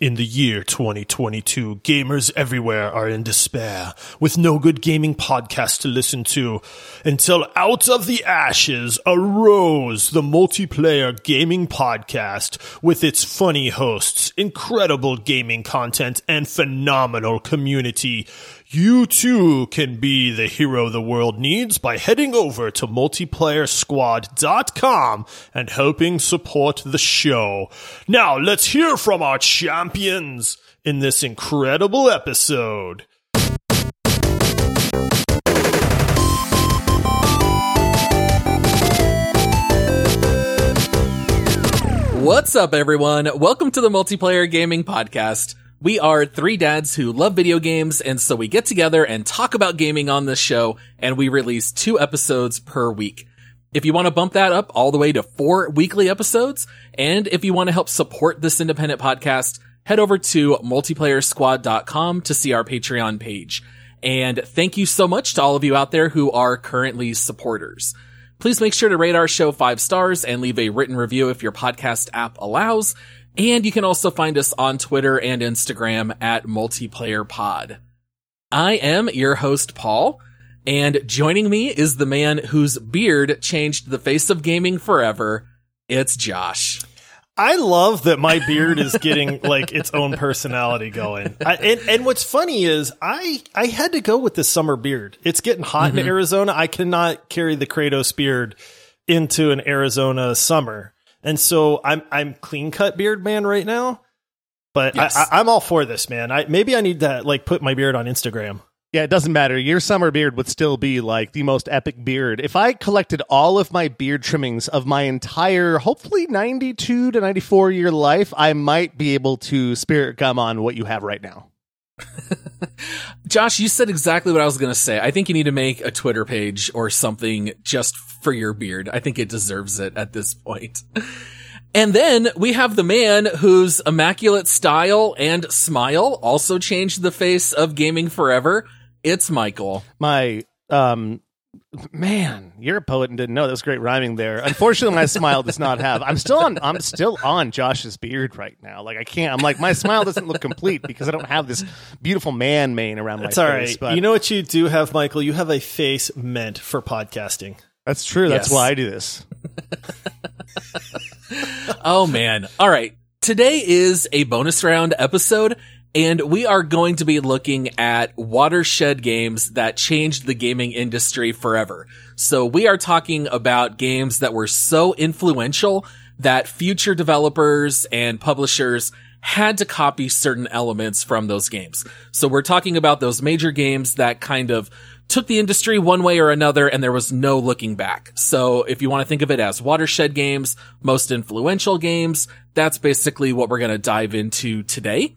In the year 2022, gamers everywhere are in despair, with no good gaming podcast to listen to, until out of the ashes arose the multiplayer gaming podcast with its funny hosts, incredible gaming content, and phenomenal community. You too can be the hero the world needs by heading over to multiplayersquad.com and helping support the show. Now let's hear from our champions in this incredible episode. What's up, everyone? Welcome to the Multiplayer Gaming Podcast. We are three dads who love video games, and so we get together and talk about gaming on this show, and we release two episodes per week. If you want to bump that up all the way to four weekly episodes, and if you want to help support this independent podcast, head over to multiplayersquad.com to see our Patreon page. And thank you so much to all of you out there who are currently supporters. Please make sure to rate our show five stars and leave a written review if your podcast app allows. And you can also find us on Twitter and Instagram at multiplayer pod. I am your host, Paul, and joining me is the man whose beard changed the face of gaming forever. It's Josh. I love that my beard is getting like its own personality going. I, and, and what's funny is I I had to go with the summer beard. It's getting hot in mm-hmm. Arizona. I cannot carry the Kratos beard into an Arizona summer, and so I'm I'm clean cut beard man right now. But Yes. I, I, I'm all for this, man. I maybe I need to like put my beard on Instagram. Yeah, it doesn't matter. Your summer beard would still be like the most epic beard. If I collected all of my beard trimmings of my entire, hopefully 92 to 94 year life, I might be able to spirit gum on what you have right now. Josh, you said exactly what I was going to say. I think you need to make a Twitter page or something just for your beard. I think it deserves it at this point. And then we have the man whose immaculate style and smile also changed the face of gaming forever. It's Michael. My, um, man, you're a poet and didn't know that was great rhyming there. Unfortunately, my smile does not have. I'm still on. I'm still on Josh's beard right now. Like I can't. I'm like my smile doesn't look complete because I don't have this beautiful man mane around That's my all face. right. But You know what you do have, Michael? You have a face meant for podcasting. that's true. That's Yes. why I do this. Oh man. All right. Today is a bonus round episode and we are going to be looking at watershed games that changed the gaming industry forever. So we are talking about games that were so influential that future developers and publishers had to copy certain elements from those games. So we're talking about those major games that kind of took the industry one way or another and there was no looking back. So if you want to think of it as watershed games, most influential games, that's basically what we're going to dive into today.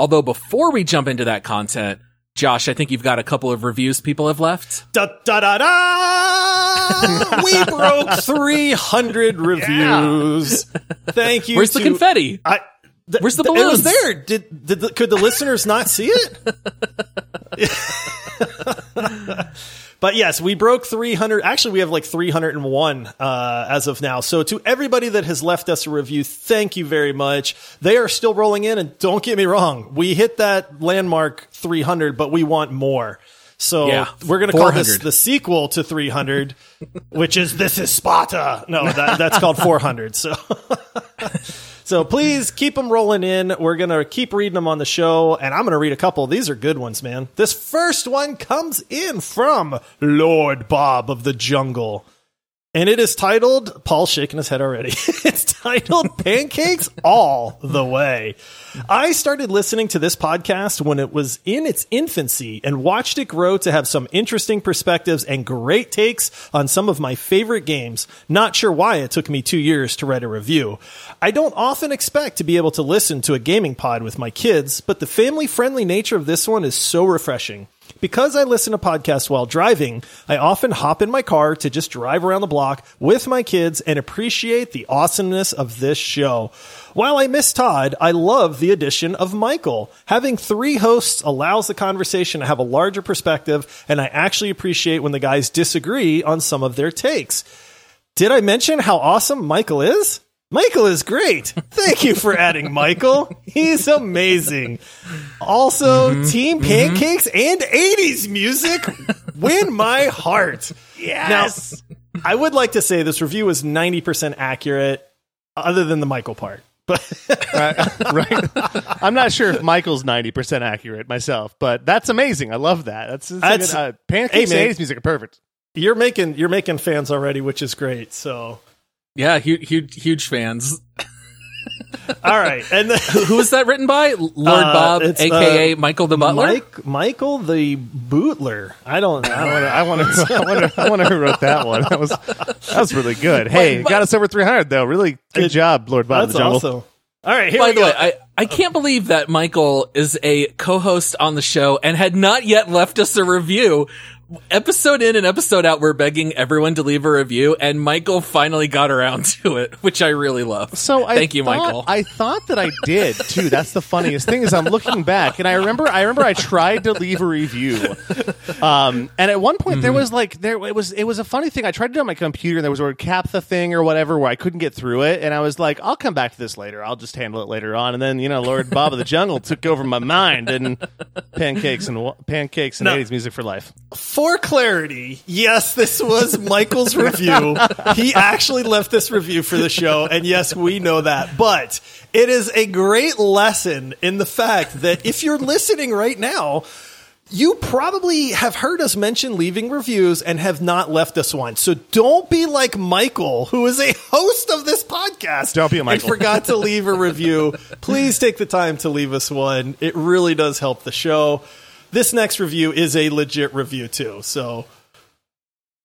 Although before we jump into that content, Josh, I think you've got a couple of reviews people have left. Da da da da! we broke 300 reviews. Thank you. Where's the confetti? I, th- Where's the th- It was there. Did, did the, could the listeners not see it? but yes, we broke 300. Actually, we have like 301 uh, as of now. So to everybody that has left us a review, thank you very much. They are still rolling in, and don't get me wrong, we hit that landmark 300, but we want more. So Yeah, we're going to call this the sequel to 300, which is This is Sparta. No, that, that's called 400. So. So please keep them rolling in. We're going to keep reading them on the show, and I'm going to read a couple. These are good ones, man. This first one comes in from Lord Bob of the Jungle. And it is titled, Paul's shaking his head already. it's titled Pancakes All the Way. I started listening to this podcast when it was in its infancy and watched it grow to have some interesting perspectives and great takes on some of my favorite games. Not sure why it took me two years to write a review. I don't often expect to be able to listen to a gaming pod with my kids, but the family friendly nature of this one is so refreshing. Because I listen to podcasts while driving, I often hop in my car to just drive around the block with my kids and appreciate the awesomeness of this show. While I miss Todd, I love the addition of Michael. Having three hosts allows the conversation to have a larger perspective, and I actually appreciate when the guys disagree on some of their takes. Did I mention how awesome Michael is? Michael is great. Thank you for adding Michael. He's amazing. Also, Team Pancakes and 80s music win my heart. Yes. Now, I would like to say this review is 90% accurate, other than the Michael part. But right, right. I'm not sure if Michael's 90% accurate myself, but that's amazing. I love that. That's, that's That's- uh, pancakes Hey, man. and 80s music are perfect. you're making you're making fans already, which is great. So, Yeah, huge, huge, huge fans. all right, and then, Who was that written by? Lord Uh, Bob, aka uh, Michael the Butler. Mike Michael the Bootler. I don't. I don't I wonder, I wonder, I wonder who wrote that one. That was that was really good. Hey, But- got us over 300 though. Really good job, Lord Bob That's the Jungle. awesome. All right, here By we the go. way, I, I can't believe that Michael is a co-host on the show and had not yet left us a review. Episode in and episode out, we're begging everyone to leave a review, and Michael finally got around to it, which I really love. So I thank you, thought- Michael. I thought that I did too. That's the funniest thing is I'm looking back and I remember I remember I tried to leave a review. Um, and at one point there was like there it was it was a funny thing. I tried to do it on my computer and there was a word captcha thing or whatever where I couldn't get through it and I was like I'll come back to this later. I'll just handle it later on. And then you know Lord Bob of the Jungle took over my mind and pancakes and pancakes and No. 80s music for life. For clarity, yes, this was Michael's review. He actually left this review for the show, and yes, we know that. But it is a great lesson in the fact that if you're listening right now, you probably have heard us mention leaving reviews and have not left us one. So don't be like Michael, who is a host of this podcast. Don't be a Michael. And forgot to leave a review. Please take the time to leave us one. It really does help the show. This next review is a legit review too. So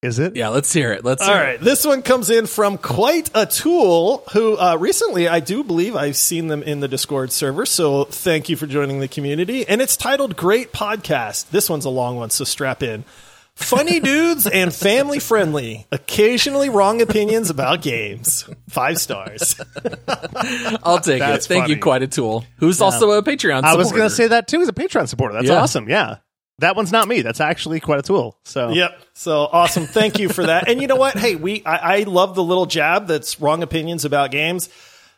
Is it? yeah, let's hear it. Let's all hear right, this one comes in from quite a tool who uh, recently I do believe I've seen them in the Discord server. So thank you for joining the community. And it's titled "Great Podcast." This one's a long one, so strap in. Funny dudes and family friendly. Occasionally wrong opinions about games. Five stars. I'll take it. That's Thank you. Quite a Tool, who's also a Patreon supporter. I was going to say that too He's a Patreon supporter. That's Yeah. awesome. Yeah. That one's not me. That's actually quite a tool. So Yep. So awesome. Thank you for that. And you know what? Hey, we I, I love the little jab that's wrong opinions about games.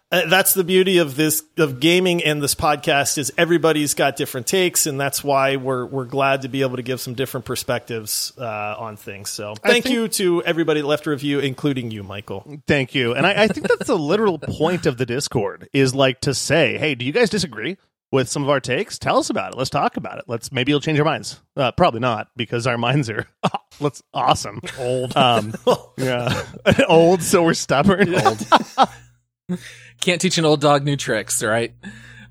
Uh, that's the beauty of this of gaming and this podcast is everybody's got different takes, and that's why we're we're glad to be able to give some different perspectives uh, on things. So thank think- you to everybody that left a review, including you, Michael. Thank you. And I, I think that's the literal point of the Discord is like to say, hey, do you guys disagree with some of our takes? Tell us about it. Let's talk about it. Let's maybe you'll change our minds. Uh, probably not because our minds are let's awesome. Old. Um, yeah, old, so we're stubborn. Old. Can't teach an old dog new tricks, right?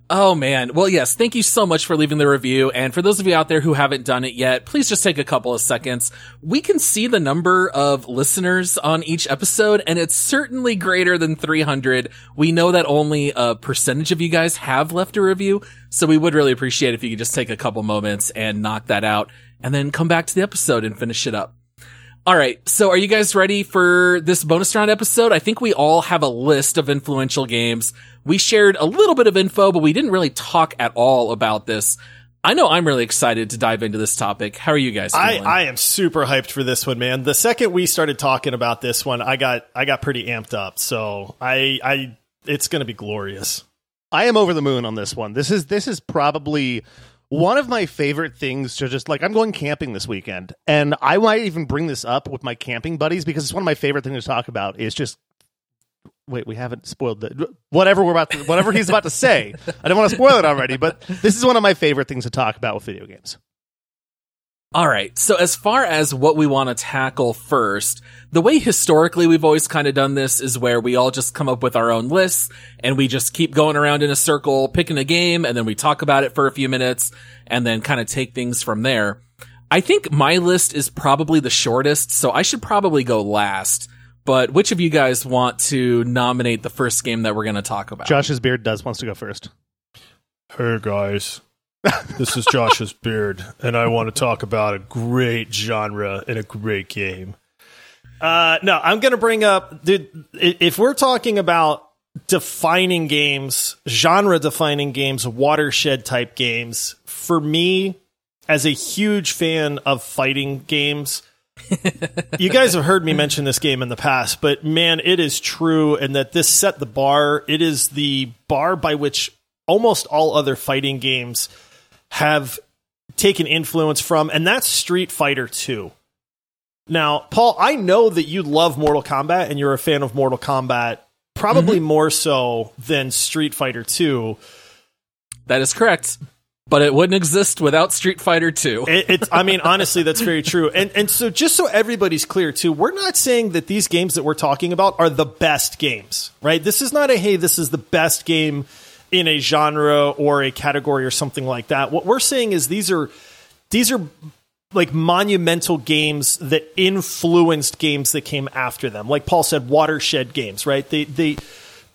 Oh man. Well, yes. Thank you so much for leaving the review. And for those of you out there who haven't done it yet, please just take a couple of seconds. We can see the number of listeners on each episode and it's certainly greater than 300. We know that only a percentage of you guys have left a review. So we would really appreciate if you could just take a couple moments and knock that out and then come back to the episode and finish it up. All right. So are you guys ready for this bonus round episode? I think we all have a list of influential games. We shared a little bit of info, but we didn't really talk at all about this. I know I'm really excited to dive into this topic. How are you guys I. I am super hyped for this one, man. The second we started talking about this one, I got I got pretty amped up. So I I it's going to be glorious. I am over the moon on this one. This is this is probably one of my favorite things to just like I'm going camping this weekend and I might even bring this up with my camping buddies because it's one of my favorite things to talk about is just wait we haven't spoiled the whatever we're about to whatever he's about to say. I don't want to spoil it already but this is one of my favorite things to talk about with video games All right. So as far as what we want to tackle first, the way historically we've always kind of done this is where we all just come up with our own lists and we just keep going around in a circle, picking a game, and then we talk about it for a few minutes and then kind of take things from there. I think my list is probably the shortest, so I should probably go last. But which of you guys want to nominate the first game that we're going to talk about? Josh's beard does wants to go first Hey guys, this is Josh's beard, and I want to talk about a great genre and a great game. Uh, no, I'm going to bring up, dude. If we're talking about defining games, genre defining games, watershed type games, for me, as a huge fan of fighting games, you guys have heard me mention this game in the past, but man, it is true, and that this set the bar. It is the bar by which almost all other fighting games have taken influence from, and that's Street Fighter 2. Now, Paul, I know that you love Mortal Kombat and you're a fan of Mortal Kombat, probably mm-hmm. more so than Street Fighter 2. That is correct. But it wouldn't exist without Street Fighter 2. It, it's, I mean, honestly, that's very true. And and so, just so everybody's clear, too, we're not saying that these games that we're talking about are the best games, right? This is not a hey, this is the best game in a genre or a category or something like that. What we're saying is these are these are like monumental games that influenced games that came after them. Like Paul said, watershed games, right? They they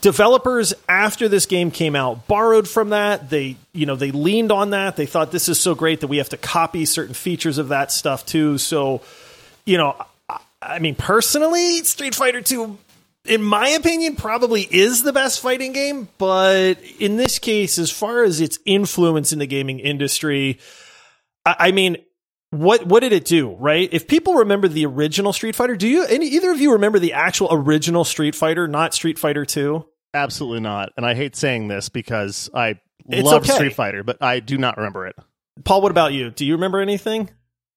developers after this game came out borrowed from that they you know they leaned on that they thought this is so great that we have to copy certain features of that stuff too so you know i, mean personally street fighter 2 in my opinion probably is the best fighting game but in this case as far as its influence in the gaming industry i, I mean what what did it do right if people remember the original street fighter do you any either of you remember the actual original street fighter not street fighter 2 Absolutely not. And I hate saying this because I It's love okay. Street Fighter, but I do not remember it. Paul, what about you? Do you remember anything?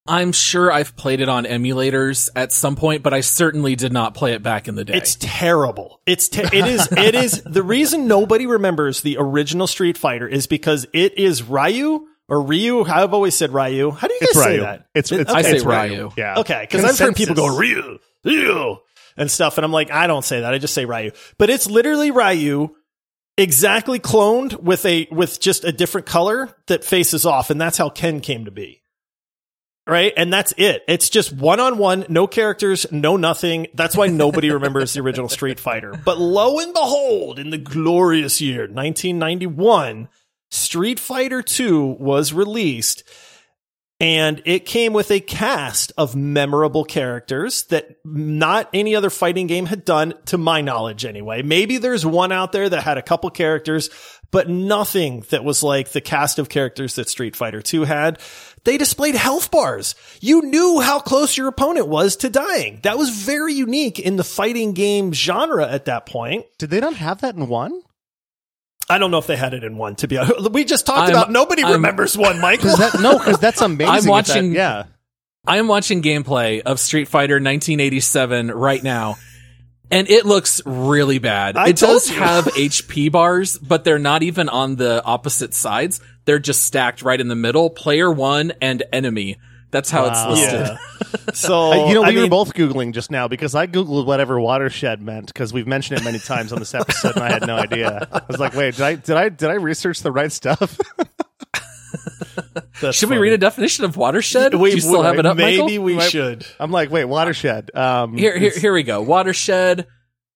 I'm sure I've played it on emulators at some point, but I certainly did not play it back in the day. It's terrible. It's te- it is it is the reason nobody remembers the original Street Fighter is because it is Ryu or Ryu. I've always said Ryu. How do you guys It's say Ryu. that? It's, it's I say it's Ryu. Yeah. Okay, because I've heard people go Consensus. Ryu, Ryu, and stuff, and I'm like, I don't say that. I just say Ryu. But it's literally Ryu, exactly cloned with a with just a different color that faces off, and that's how Ken came to be. Right, and that's it. It's just one on one, no characters, no nothing. That's why nobody remembers the original Street Fighter. But lo and behold, in the glorious year 1991, Street Fighter 2 was released and it came with a cast of memorable characters that not any other fighting game had done, to my knowledge anyway. Maybe there's one out there that had a couple characters, but nothing that was like the cast of characters that Street Fighter 2 had. They displayed health bars. You knew how close your opponent was to dying. That was very unique in the fighting game genre at that point. Did they not have that in one? I don't know if they had it in one, to be honest. We just talked I'm- about nobody I'm- remembers one, Michael. Because that no, because that's amazing. I'm if that- watching- yeah, I am watching gameplay of Street Fighter 1987 right now, and it looks really bad. I it does you. have HP bars, but they're not even on the opposite sides. They're just stacked right in the middle. Player one and enemy. That's how it's listed. yeah. So, you know, we I were mean- both googling just now because I googled whatever watershed meant because we've mentioned it many times on this episode, and I had no idea. I was like, wait, did I did I did I research the right stuff? That's Should we read a definition of watershed? We- Do you still have it up, Maybe Michael? we Might- should. I'm like, wait, watershed. Um, Here, here, here we go. Watershed.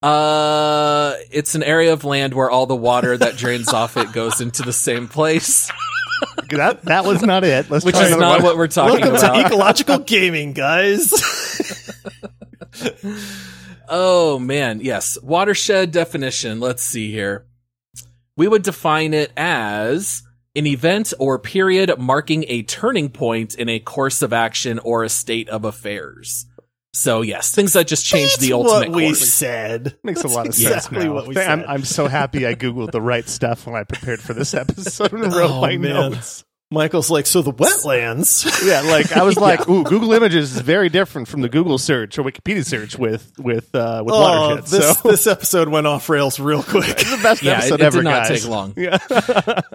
Uh, it's an area of land where all the water that drains off it goes into the same place, that that was not it. Let's which try is not one. what we're talking Welcome about. to ecological gaming, guys. Oh man, yes. Watershed definition. Let's see here. We would define it as an event or period marking a turning point in a course of action or a state of affairs. So yes, things that just change That's the ultimate what we course. said. Makes That's a lot of exactly sense now. what we I'm, said. I'm so happy I googled the right stuff when I prepared for this episode and wrote Oh, my man. notes. Michael's like, so the wetlands. Yeah, like I was like, ooh, Google Images is very different from the Google search or Wikipedia search with with uh, with oh, watershed. this so this episode went off rails real quick. it's the best Yeah, it, episode it ever, did not guys. take long. Yeah,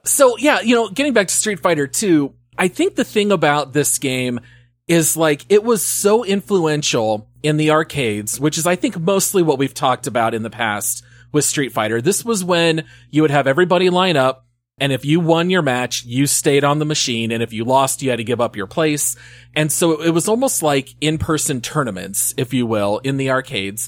So yeah, you know, getting back to Street Fighter 2, I think the thing about this game is like it was so influential in the arcades, which is I think mostly what we've talked about in the past with Street Fighter. This was when you would have everybody line up and if you won your match, you stayed on the machine and if you lost, you had to give up your place. And so it was almost like in-person tournaments, if you will, in the arcades.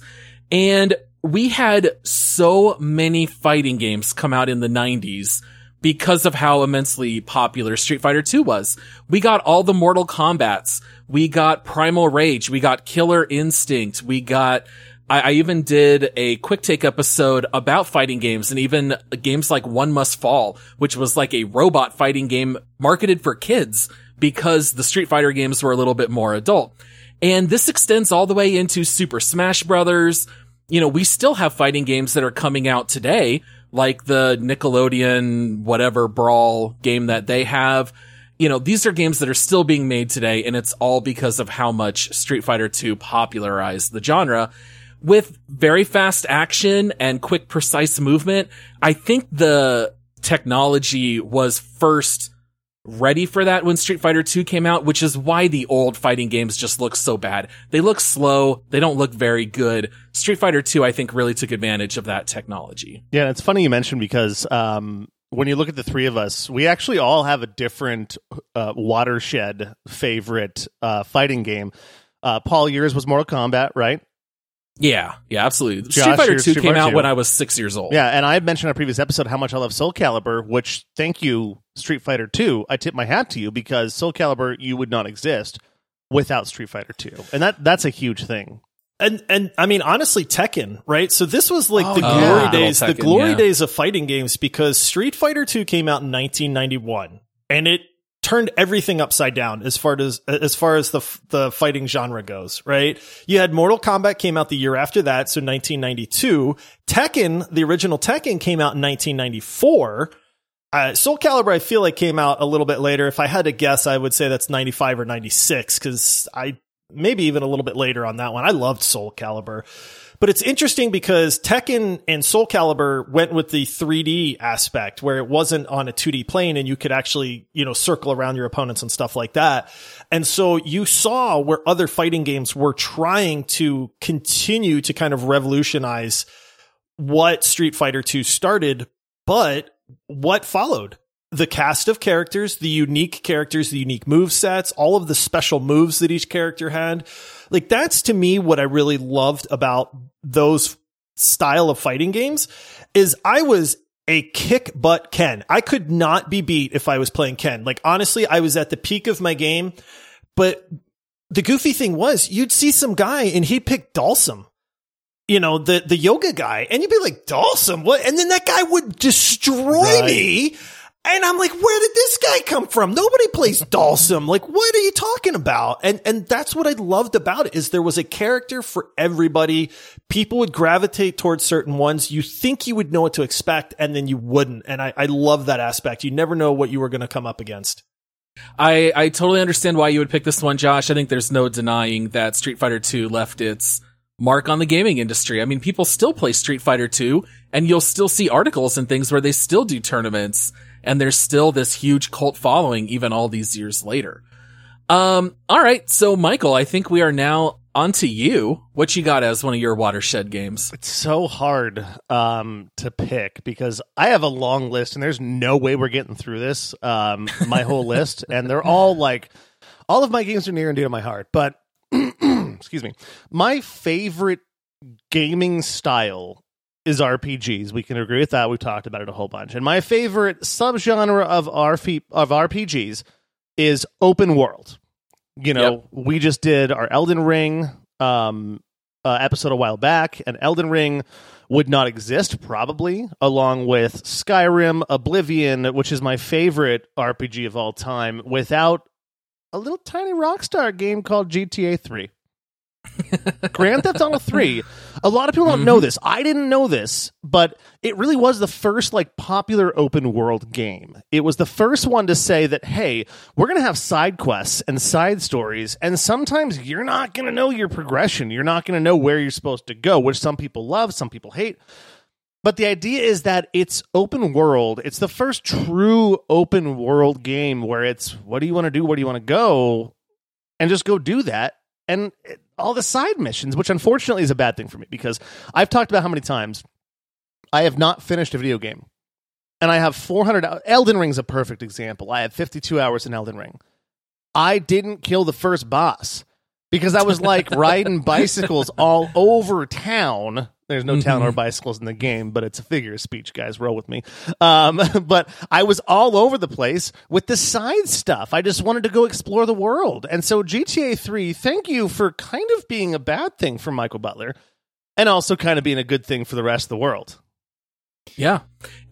And we had so many fighting games come out in the 90s because of how immensely popular Street Fighter 2 was. We got all the Mortal Kombats. We got Primal Rage. We got Killer Instinct. We got, I, I even did a quick take episode about fighting games and even games like One Must Fall, which was like a robot fighting game marketed for kids because the Street Fighter games were a little bit more adult. And this extends all the way into Super Smash Brothers. You know, we still have fighting games that are coming out today, like the Nickelodeon whatever brawl game that they have. You know, these are games that are still being made today, and it's all because of how much Street Fighter 2 popularized the genre with very fast action and quick, precise movement. I think the technology was first ready for that when Street Fighter 2 came out, which is why the old fighting games just look so bad. They look slow. They don't look very good. Street Fighter 2, I think, really took advantage of that technology. Yeah, it's funny you mentioned because um, when you look at the three of us, we actually all have a different uh, watershed favorite uh, fighting game. Uh, Paul, yours was Mortal Kombat, right? Yeah, yeah, absolutely. Josh, Street Fighter yours 2 Street came Fighter out 2. when I was six years old. Yeah, and I mentioned in a previous episode how much I love Soul Calibur, which thank you, Street Fighter 2. I tip my hat to you because Soul Calibur, you would not exist without Street Fighter 2. And that that's a huge thing. And and I mean honestly, Tekken, right? So this was like the oh, yeah. glory Little days, the glory yeah. days of fighting games because Street Fighter Two came out in 1991, and it turned everything upside down as far as as far as the the fighting genre goes. Right? You had Mortal Kombat came out the year after that, so 1992. Tekken, the original Tekken, came out in 1994. Uh, Soul Calibur, I feel like came out a little bit later. If I had to guess, I would say that's 95 or 96 because I maybe even a little bit later on that one. I loved Soul Calibur. But it's interesting because Tekken and Soul Calibur went with the 3D aspect where it wasn't on a 2D plane and you could actually, you know, circle around your opponents and stuff like that. And so you saw where other fighting games were trying to continue to kind of revolutionize what Street Fighter 2 started, but what followed? The cast of characters, the unique characters, the unique move sets, all of the special moves that each character had. Like that's to me what I really loved about those style of fighting games is I was a kick butt Ken. I could not be beat if I was playing Ken. Like honestly, I was at the peak of my game, but the goofy thing was you'd see some guy and he'd pick Dhalsim you know, the, the yoga guy and you'd be like, Dhalsim, what? And then that guy would destroy Right. me. And I'm like, where did this guy come from? Nobody plays Dhalsim. Like, what are you talking about? And, and that's what I loved about it is there was a character for everybody. People would gravitate towards certain ones. You think you would know what to expect and then you wouldn't. And I, I love that aspect. You never know what you were going to come up against. I, I totally understand why you would pick this one, Josh. I think there's no denying that Street Fighter 2 left its mark on the gaming industry. I mean, people still play Street Fighter 2 and you'll still see articles and things where they still do tournaments and there's still this huge cult following even all these years later. Um, all right. So Michael, I think we are now onto you. What you got as one of your watershed games? It's so hard um, to pick because I have a long list and there's no way we're getting through this, um, my whole list. And they're all like, all of my games are near and dear to my heart. But, excuse me, my favorite gaming style is RPGs. We can agree with that. We've talked about it a whole bunch. And my favorite subgenre of RP, of RPGs is open world. You know, Yep. we just did our Elden Ring um, uh, episode a while back, and Elden Ring would not exist probably, along with Skyrim, Oblivion, which is my favorite RPG of all time, without a little tiny Rockstar game called GTA 3. Grand Theft Auto 3. A lot of people don't know mm-hmm. this. I didn't know this, but it really was the first like popular open world game. It was the first one to say that hey, we're going to have side quests and side stories and sometimes you're not going to know your progression. You're not going to know where you're supposed to go, which some people love, some people hate. But the idea is that it's open world. It's the first true open world game where it's what do you want to do? Where do you want to go? And just go do that. And it, all the side missions, which unfortunately is a bad thing for me because I've talked about how many times I have not finished a video game. And I have 400 hou- Elden Ring's a perfect example. I have 52 hours in Elden Ring. I didn't kill the first boss because I was like riding bicycles all over town. There's no town or bicycles in the game, but it's a figure of speech, guys. Roll with me. Um, but I was all over the place with the side stuff. I just wanted to go explore the world. And so GTA 3, thank you for kind of being a bad thing for Michael Butler and also kind of being a good thing for the rest of the world. Yeah.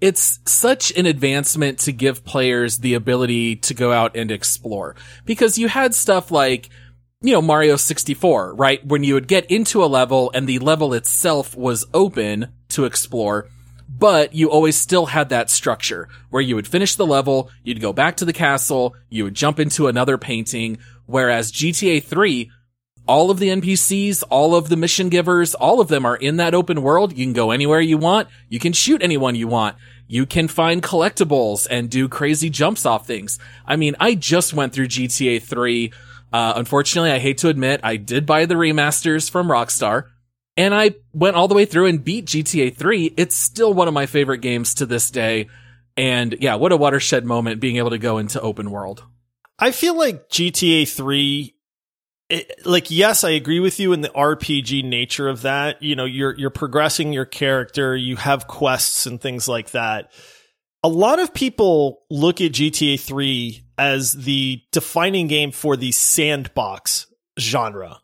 It's such an advancement to give players the ability to go out and explore because you had stuff like you know, Mario 64, right? When you would get into a level and the level itself was open to explore, but you always still had that structure where you would finish the level, you'd go back to the castle, you would jump into another painting, whereas GTA 3, all of the NPCs, all of the mission givers, all of them are in that open world. You can go anywhere you want. You can shoot anyone you want. You can find collectibles and do crazy jumps off things. I mean, I just went through GTA 3. Uh, unfortunately, I hate to admit, I did buy the remasters from Rockstar and I went all the way through and beat GTA 3. It's still one of my favorite games to this day. And yeah, what a watershed moment being able to go into open world. I feel like GTA 3 it, like yes, I agree with you in the RPG nature of that. You know, you're you're progressing your character, you have quests and things like that. A lot of people look at GTA 3 as the defining game for the sandbox genre.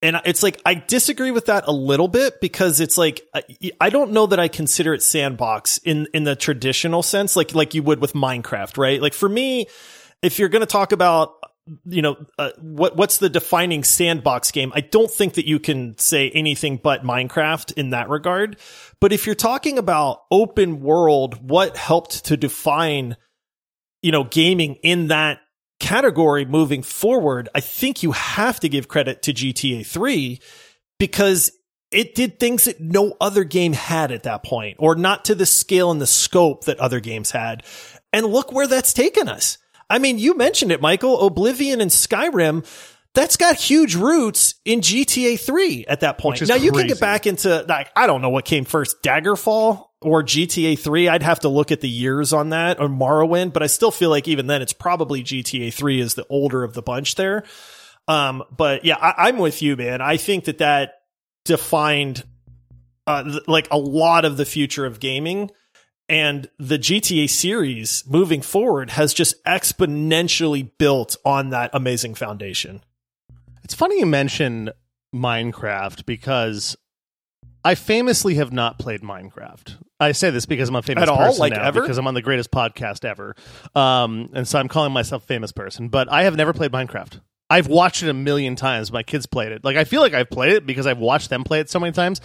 And it's like I disagree with that a little bit because it's like I don't know that I consider it sandbox in in the traditional sense like like you would with Minecraft, right? Like for me, if you're going to talk about you know uh, what what's the defining sandbox game i don't think that you can say anything but minecraft in that regard but if you're talking about open world what helped to define you know gaming in that category moving forward i think you have to give credit to gta 3 because it did things that no other game had at that point or not to the scale and the scope that other games had and look where that's taken us I mean, you mentioned it, Michael. Oblivion and Skyrim, that's got huge roots in GTA 3 at that point. Now you can get back into like I don't know what came first, Daggerfall or GTA 3. I'd have to look at the years on that or Morrowind, but I still feel like even then it's probably GTA 3 is the older of the bunch there. Um, but yeah, I, am with you, man. I think that that defined uh, th- like a lot of the future of gaming. And the GTA series moving forward has just exponentially built on that amazing foundation. It's funny you mention Minecraft because I famously have not played Minecraft. I say this because I'm a famous At person like now ever? because I'm on the greatest podcast ever, um, and so I'm calling myself a famous person. But I have never played Minecraft. I've watched it a million times. My kids played it. Like I feel like I've played it because I've watched them play it so many times.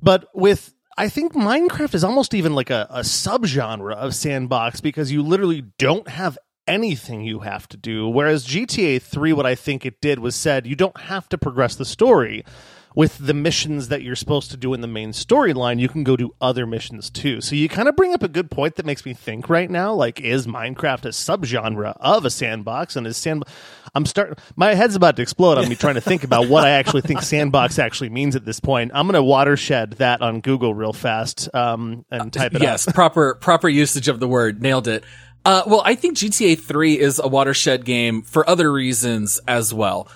But with I think Minecraft is almost even like a, a subgenre of sandbox because you literally don't have anything you have to do. Whereas GTA 3, what I think it did was said you don't have to progress the story with the missions that you're supposed to do in the main storyline, you can go do other missions too. So you kind of bring up a good point that makes me think right now, like, is Minecraft a subgenre of a sandbox? And is sandbox? I'm starting my head's about to explode on me trying to think about what I actually think sandbox actually means at this point. I'm gonna watershed that on Google real fast um, and type it out. yes, proper proper usage of the word. Nailed it. Uh, well, I think GTA 3 is a watershed game for other reasons as well.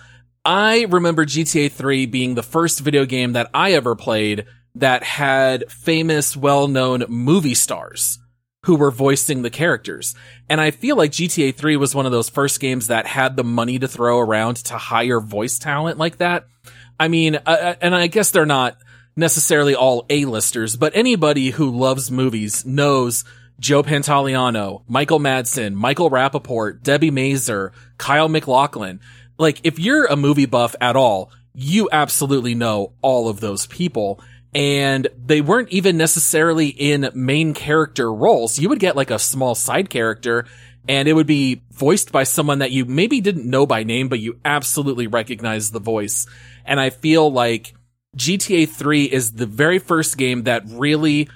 I remember GTA 3 being the first video game that I ever played that had famous, well-known movie stars who were voicing the characters. And I feel like GTA 3 was one of those first games that had the money to throw around to hire voice talent like that. I mean, uh, uh and I guess they're not necessarily all A-listers, but anybody who loves movies knows Joe Pantoliano, Michael Madsen, Michael Rapaport, Debbie Mazar, Kyle MacLachlan like if you're a movie buff at all, you absolutely know all of those people. And they weren't even necessarily in main character roles. You would get like a small side character and it would be voiced by someone that you maybe didn't know by name, but you absolutely recognize the voice. And I feel like GTA 3 is the very first game that really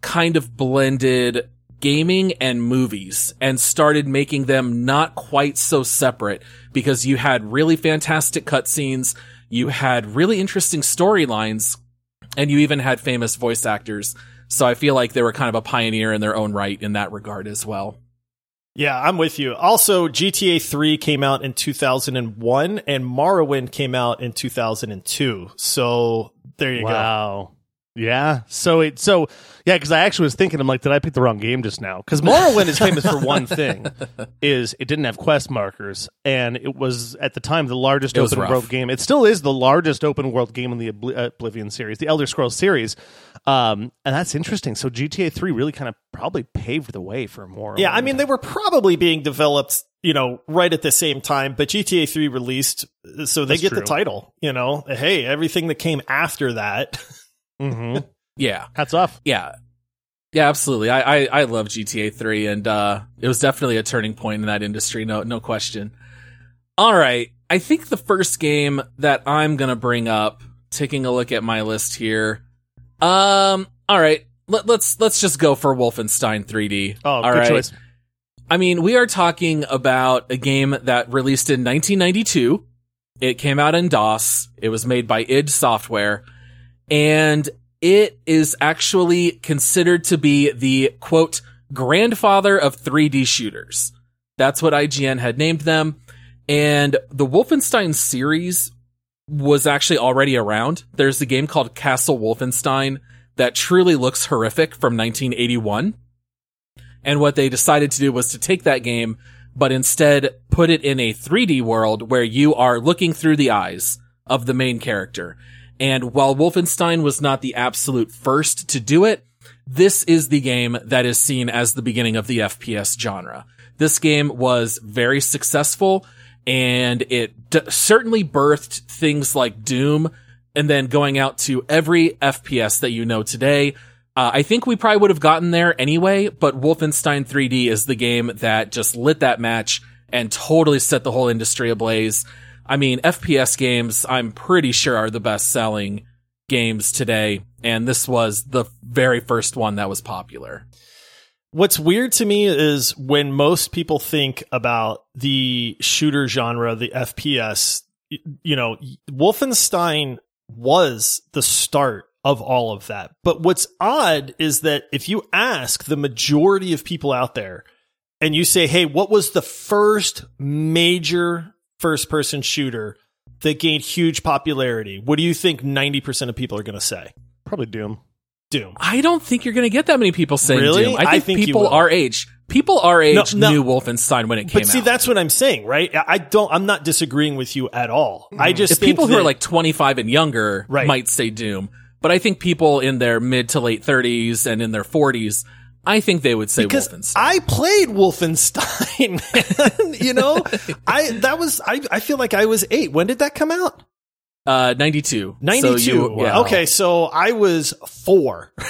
kind of blended gaming and movies and started making them not quite so separate because you had really fantastic cutscenes, you had really interesting storylines, and you even had famous voice actors. So I feel like they were kind of a pioneer in their own right in that regard as well. Yeah, I'm with you. Also, GTA 3 came out in 2001 and Morrowind came out in 2002. So there you wow. go. Wow. Yeah. So it so yeah, because I actually was thinking, I'm like, did I pick the wrong game just now? Because Morrowind is famous for one thing, is it didn't have quest markers, and it was at the time the largest open rough. world game. It still is the largest open world game in the Obli- uh, Oblivion series, the Elder Scrolls series, um, and that's interesting. So GTA Three really kind of probably paved the way for Morrowind. Yeah, I mean they were probably being developed, you know, right at the same time, but GTA 3 released so they That's get the title, you know. Hey, everything that came after that. hmm Yeah. hats off. Yeah. Yeah, absolutely. I, I, I love GTA 3 and, uh, it was definitely a turning point in that industry. No, no question. All right. I think the first game that I'm going to bring up, taking a look at my list here. Um, all right. Let, let's, let's just go for Wolfenstein 3D. Oh, All good right. choice. I mean, we are talking about a game that released in 1992. It came out in DOS. It was made by id Software. And it is actually considered to be the quote, grandfather of 3D shooters. That's what IGN had named them. And the Wolfenstein series was actually already around. There's a game called Castle Wolfenstein that truly looks horrific from 1981. And what they decided to do was to take that game, but instead put it in a 3D world where you are looking through the eyes of the main character. And while Wolfenstein was not the absolute first to do it, this is the game that is seen as the beginning of the FPS genre. This game was very successful and it d- certainly birthed things like Doom and then going out to every FPS that you know today. Uh, I think we probably would have gotten there anyway, but Wolfenstein 3D is the game that just lit that match and totally set the whole industry ablaze. I mean, FPS games, I'm pretty sure are the best selling games today. And this was the very first one that was popular. What's weird to me is when most people think about the shooter genre, the FPS, you know, Wolfenstein was the start of all of that. But what's odd is that if you ask the majority of people out there and you say, Hey, what was the first major first person shooter that gained huge popularity? What do you think 90% of people are going to say? Probably Doom. Doom. I don't think you're going to get that many people saying Really? Doom. I think, I think people will. our age, people our age no. knew Wolfenstein when it came out. But see, out. that's what I'm saying, right? I I don't. I'm not disagreeing with you at all. I mm. just if think people who that- are like 25 and younger Right. might say Doom, but I think people in their mid to late 30s and in their 40s, I think they would say because Wolfenstein. I played Wolfenstein. man. you know, I that was I. I feel like I was eight. When did that come out? uh, 92. Ninety So two. you- yeah. Okay, so I was four.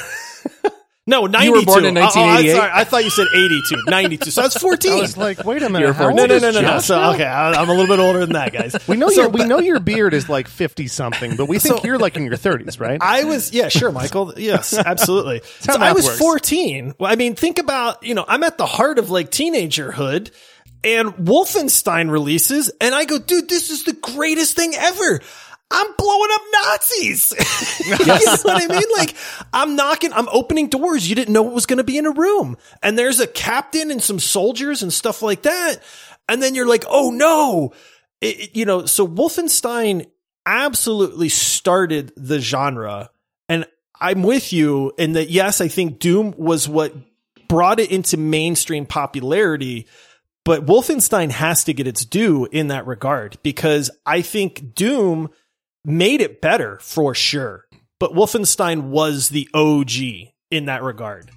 no, ninety two. were born in Oh, oh, I'm 1988? sorry. I thought you said eighty two. Ninety two. So I was I was like, wait a minute. You're how old no, no, no, no, no. So okay, I, I'm a little bit older than that, guys. We know So, your we know your beard is like fifty something, but we think So- you're like in your thirties, right? I was, yeah, sure, Michael. Yes, absolutely. so I was works. 14. Well, I mean, think about, you know, I'm at the heart of like teenagerhood and Wolfenstein releases and I go, dude, this is the greatest thing ever. I'm blowing up Nazis. you know what I mean? Like I'm knocking, I'm opening doors. You didn't know what was going to be in a room. And there's a captain and some soldiers and stuff like that. And then you're like, oh no. It- it- you know, so Wolfenstein absolutely started the genre. And I'm with you in that, yes, I think Doom was what brought it into mainstream popularity. But Wolfenstein has to get its due in that regard because I think Doom made it better for sure. But Wolfenstein was the OG in that regard.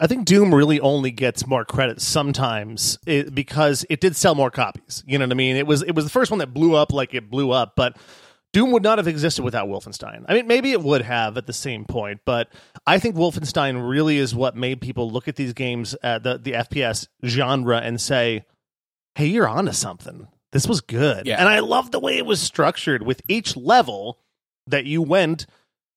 I think Doom really only gets more credit sometimes it, because it did sell more copies. You know what I mean? It was it was the first one that blew up like it blew up, but Doom would not have existed without Wolfenstein. I mean, maybe it would have at the same point, but I think Wolfenstein really is what made people look at these games, uh, the the FPS genre, and say, "Hey, you're onto something. This was good." Yeah. And I love the way it was structured with each level that you went.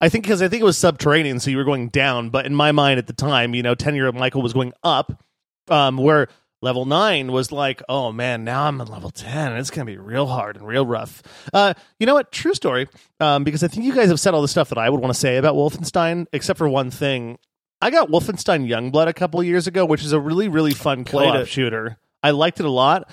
I think because I think it was subterranean, so you were going down. But in my mind at the time, you know, ten year old Michael was going up. Um, where level nine was like, oh man, now I'm on level ten, and it's gonna be real hard and real rough. Uh, you know what? True story. Um, because I think you guys have said all the stuff that I would want to say about Wolfenstein, except for one thing. I got Wolfenstein Youngblood a couple of years ago, which is a really really fun co-op it. shooter. I liked it a lot.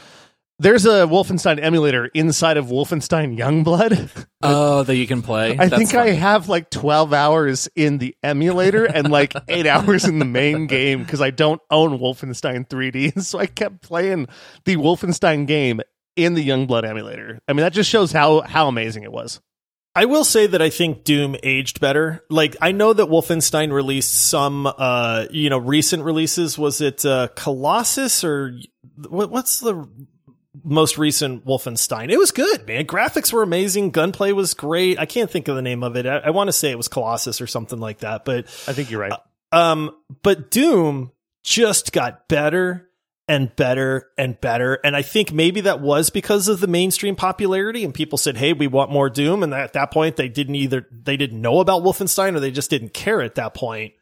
There's a Wolfenstein emulator inside of Wolfenstein Youngblood. Oh, that you can play. I That's think I funny. have like 12 hours in the emulator and like 8 hours in the main game because I don't own Wolfenstein 3D. So I kept playing the Wolfenstein game in the Youngblood emulator. I mean, that just shows how how amazing it was. I will say that I think Doom aged better. Like I know that Wolfenstein released some, uh, you know, recent releases. Was it uh, Colossus or what, what's the most recent Wolfenstein? It was good, man. Graphics were amazing. Gunplay was great. I can't think of the name of it. I, I want to say it was Colossus or something like that. But I think you're right. um, but Doom just got better and better and better. And I think maybe that was because of the mainstream popularity and people said, Hey, we want more Doom. And at that point, they didn't either, they didn't know about Wolfenstein or they just didn't care at that point.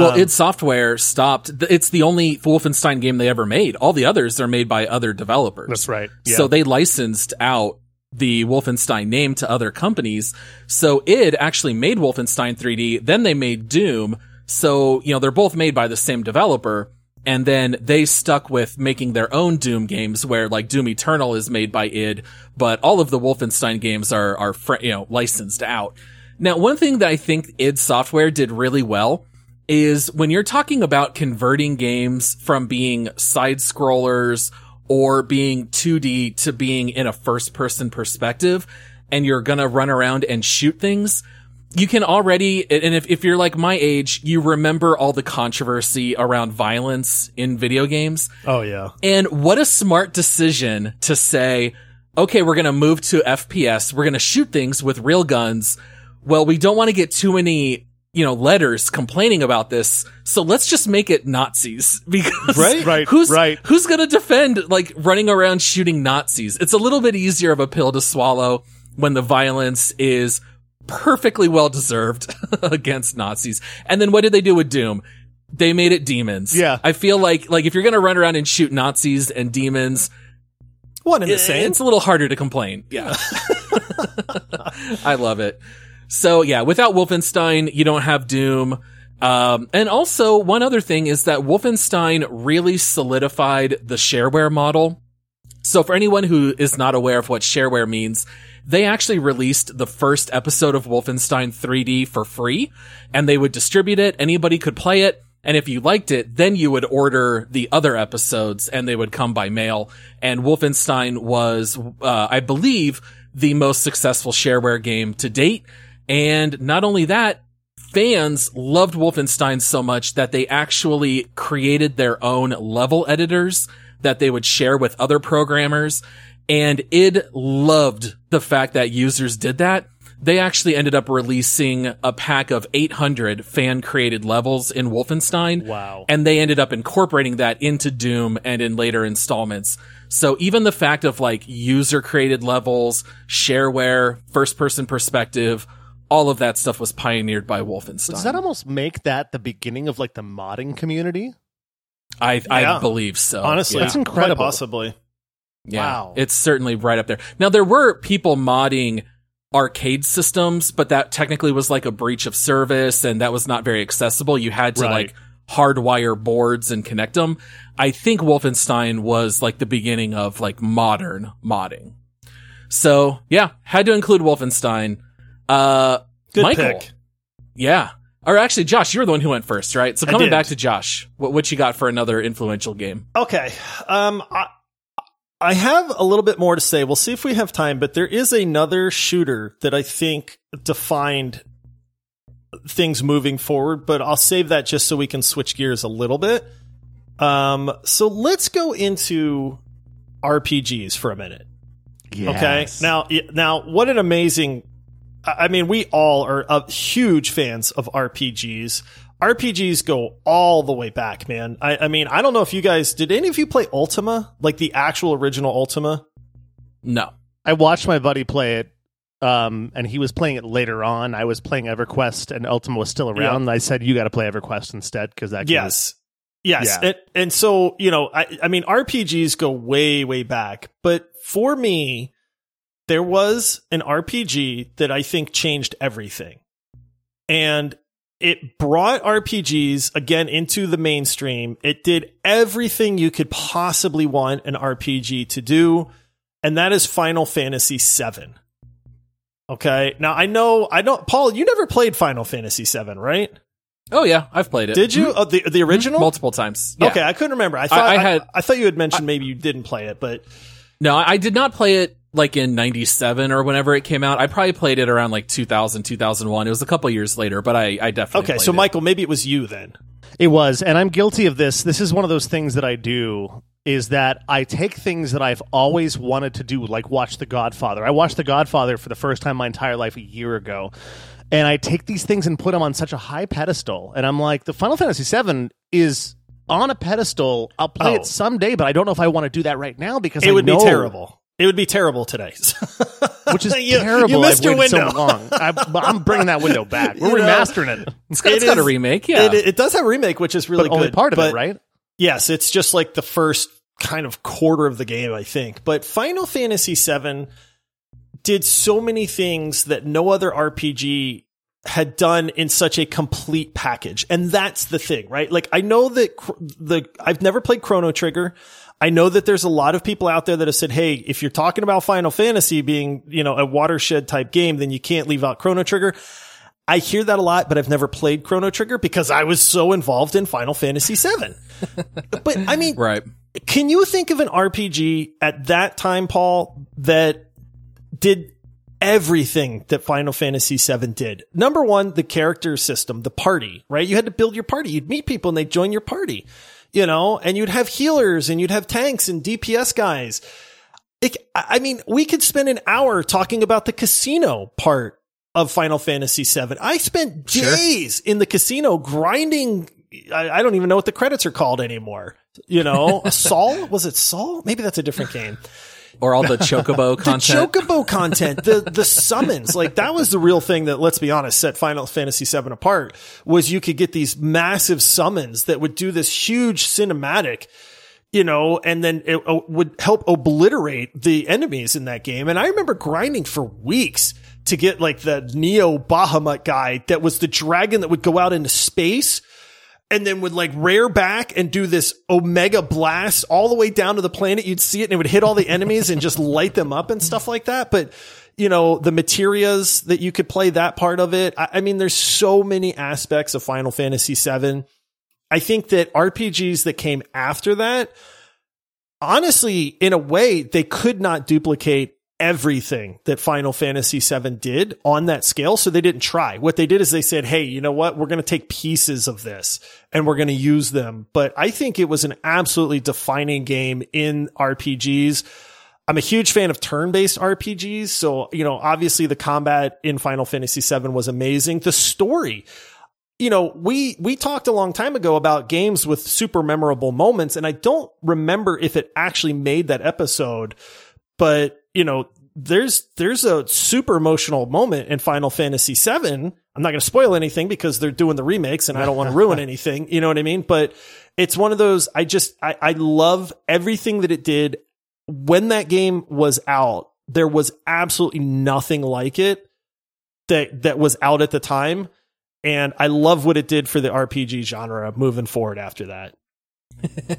Well, Um, id Software stopped. It's the only Wolfenstein game they ever made. All the others are made by other developers. That's right. Yeah. So they licensed out the Wolfenstein name to other companies. So id actually made Wolfenstein 3D. Then they made Doom. So, you know, they're both made by the same developer. And then they stuck with making their own Doom games where like Doom Eternal is made by id, but all of the Wolfenstein games are, are, you know, licensed out. Now, one thing that I think id Software did really well is when you're talking about converting games from being side scrollers or being 2D to being in a first person perspective and you're gonna run around and shoot things, you can already, and if, if you're like my age, you remember all the controversy around violence in video games. oh yeah. And what a smart decision to say, okay, we're going to move to FPS. We're going to shoot things with real guns. Well, we don't want to get too many, you know, letters complaining about this. So let's just make it Nazis because Right, right, who's, right. who's going to defend like running around shooting Nazis? It's a little bit easier of a pill to swallow when the violence is perfectly well deserved against Nazis. And then what did they do with Doom? They made it demons. Yeah. I feel like, like if you're going to run around and shoot Nazis and demons, One and the eh, it- same. it's a little harder to complain. Yeah. I love it. So yeah, without Wolfenstein, you don't have Doom. Um, and also one other thing is that Wolfenstein really solidified the shareware model. So for anyone who is not aware of what shareware means, they actually released the first episode of Wolfenstein 3D for free and they would distribute it. Anybody could play it. And if you liked it, then you would order the other episodes and they would come by mail. And Wolfenstein was, uh, I believe the most successful shareware game to date. And not only that, fans loved Wolfenstein so much that they actually created their own level editors that they would share with other programmers. And id loved the fact that users did that. They actually ended up releasing a pack of 800 fan created levels in Wolfenstein. Wow. And they ended up incorporating that into Doom and in later installments. So even the fact of like user created levels, shareware, first person perspective, all of that stuff was pioneered by Wolfenstein. Does that almost make that the beginning of like the modding community? I, I believe so. Honestly, yeah. That's incredible. Quite possibly. Yeah, Wow. It's certainly right up there. Now there were people modding arcade systems, but that technically was like a breach of service and that was not very accessible. You had to Right. like hardwire boards and connect them. I think Wolfenstein was like the beginning of like modern modding. So yeah, had to include Wolfenstein. Uh, Good Michael. pick. yeah. Or actually, Josh, you're the one who went first, right? So coming back to Josh, what, what you got for another influential game? Okay. Um, I, I have a little bit more to say. We'll see if we have time, but there is another shooter that I think defined things moving forward, but I'll save that just so we can switch gears a little bit. Um, so let's go into RPGs for a minute. Okay. Now, now, what an amazing. I I mean, we all are uh, huge fans of RPGs. RPGs go all the way back, man. I, I mean, I don't know if you guys did. Any of you play Ultima, like the actual original Ultima? No. I watched my buddy play it, um, and he was playing it later on. I was playing EverQuest, and Ultima was still around. And I said, "You got to play EverQuest instead because that game is- Yes. Yes. Yeah. And, and so, you know, I, I mean, RPGs go way, way back. But for me, there was an RPG that I think changed everything. And it brought RPGs again into the mainstream. It did everything you could possibly want an RPG to do, and that is Final Fantasy VII. Okay. Now I know I don't Paul, you never played Final Fantasy VII, right? Oh yeah, I've played it. Did you? Mm-hmm. Oh, the the mm-hmm. original? multiple times? Yeah. Okay, I couldn't remember. I thought I, I had- I, thought you had mentioned maybe you didn't play it, but No, I I did not play it like in 97 or whenever it came out. I probably played it around like 2000, 2001. It was a couple years later, but I, I definitely okay. So it. Michael, maybe it was you then. It was, and I'm guilty of this. This is one of those things that I do is that I take things that I've always wanted to do, like watch The Godfather. I watched The Godfather for the first time my entire life a year ago. And I take these things and put them on such a high pedestal. And I'm like, the Final Fantasy VII is on a pedestal. I'll play Oh. it someday, but I don't know if I want to do that right now because It I would know- be terrible. It would be terrible today. Which is You- terrible. You missed I've your waited window. so long. I, I'm bringing that window back. We're You know, remastering it. it's got, it's it got a remake. Yeah. It, it does have a remake, which is really But only good. part of but it, right? Yes, it's just like the first kind of quarter of the game, I think. But Final Fantasy VII did so many things that no other RPG had done in such a complete package. And that's the thing, right? Like I know that cr- the I've never played Chrono Trigger. I know that there's a lot of people out there that have said, "Hey, if you're talking about Final Fantasy being, you know, a watershed type game, then you can't leave out Chrono Trigger." I hear that a lot, but I've never played Chrono Trigger because I was so involved in Final Fantasy VII. but I mean, right. can you think of an RPG at that time, Paul, that did everything that Final Fantasy VII did? Number one, the character system, the party, right? You had to build your party. You'd meet people and they'd join your party, you know, and you'd have healers and you'd have tanks and DPS guys. It, I mean, we could spend an hour talking about the casino part of Final Fantasy VII. I spent Sure. days in the casino grinding. I, I don't even know what the credits are called anymore. You know, Saul was it Saul? Maybe that's a different game. Or all the chocobo content. The. Chocobo content, the the summons, like that was the real thing that, let's be honest, set Final Fantasy VII apart. Was you could get these massive summons that would do this huge cinematic you know, and then it uh, would help obliterate the enemies in that game. And I remember grinding for weeks to get like the Neo Bahamut guy that was the dragon that would go out into space and then would like rear back and do this omega blast all the way down to the planet. You'd see it and it would hit all the enemies and just light them up and stuff like that. But you know, the materias that you could play that part of it. I, I mean, there's so many aspects of Final Fantasy VII. I think that RPGs that came after that, honestly, in a way, they could not duplicate everything that Final Fantasy VII did on that scale. So they didn't try. What they did is they said, Hey, you know what? We're going to take pieces of this and we're going to use them. But I think it was an absolutely defining game in RPGs. I'm a huge fan of turn-based RPGs. So, you know, obviously the combat in Final Fantasy VII was amazing. The story, you know, we we talked a long time ago about games with super memorable moments, and I don't remember if it actually made that episode, but you know, there's there's a super emotional moment in Final Fantasy VII. I'm not going to spoil anything because they're doing the remakes, and I don't want to ruin anything. You know what I mean? But it's one of those. I just I, I love everything that it did when that game was out. There was absolutely nothing like it that that was out at the time and I love what it did for the RPG genre moving forward after that.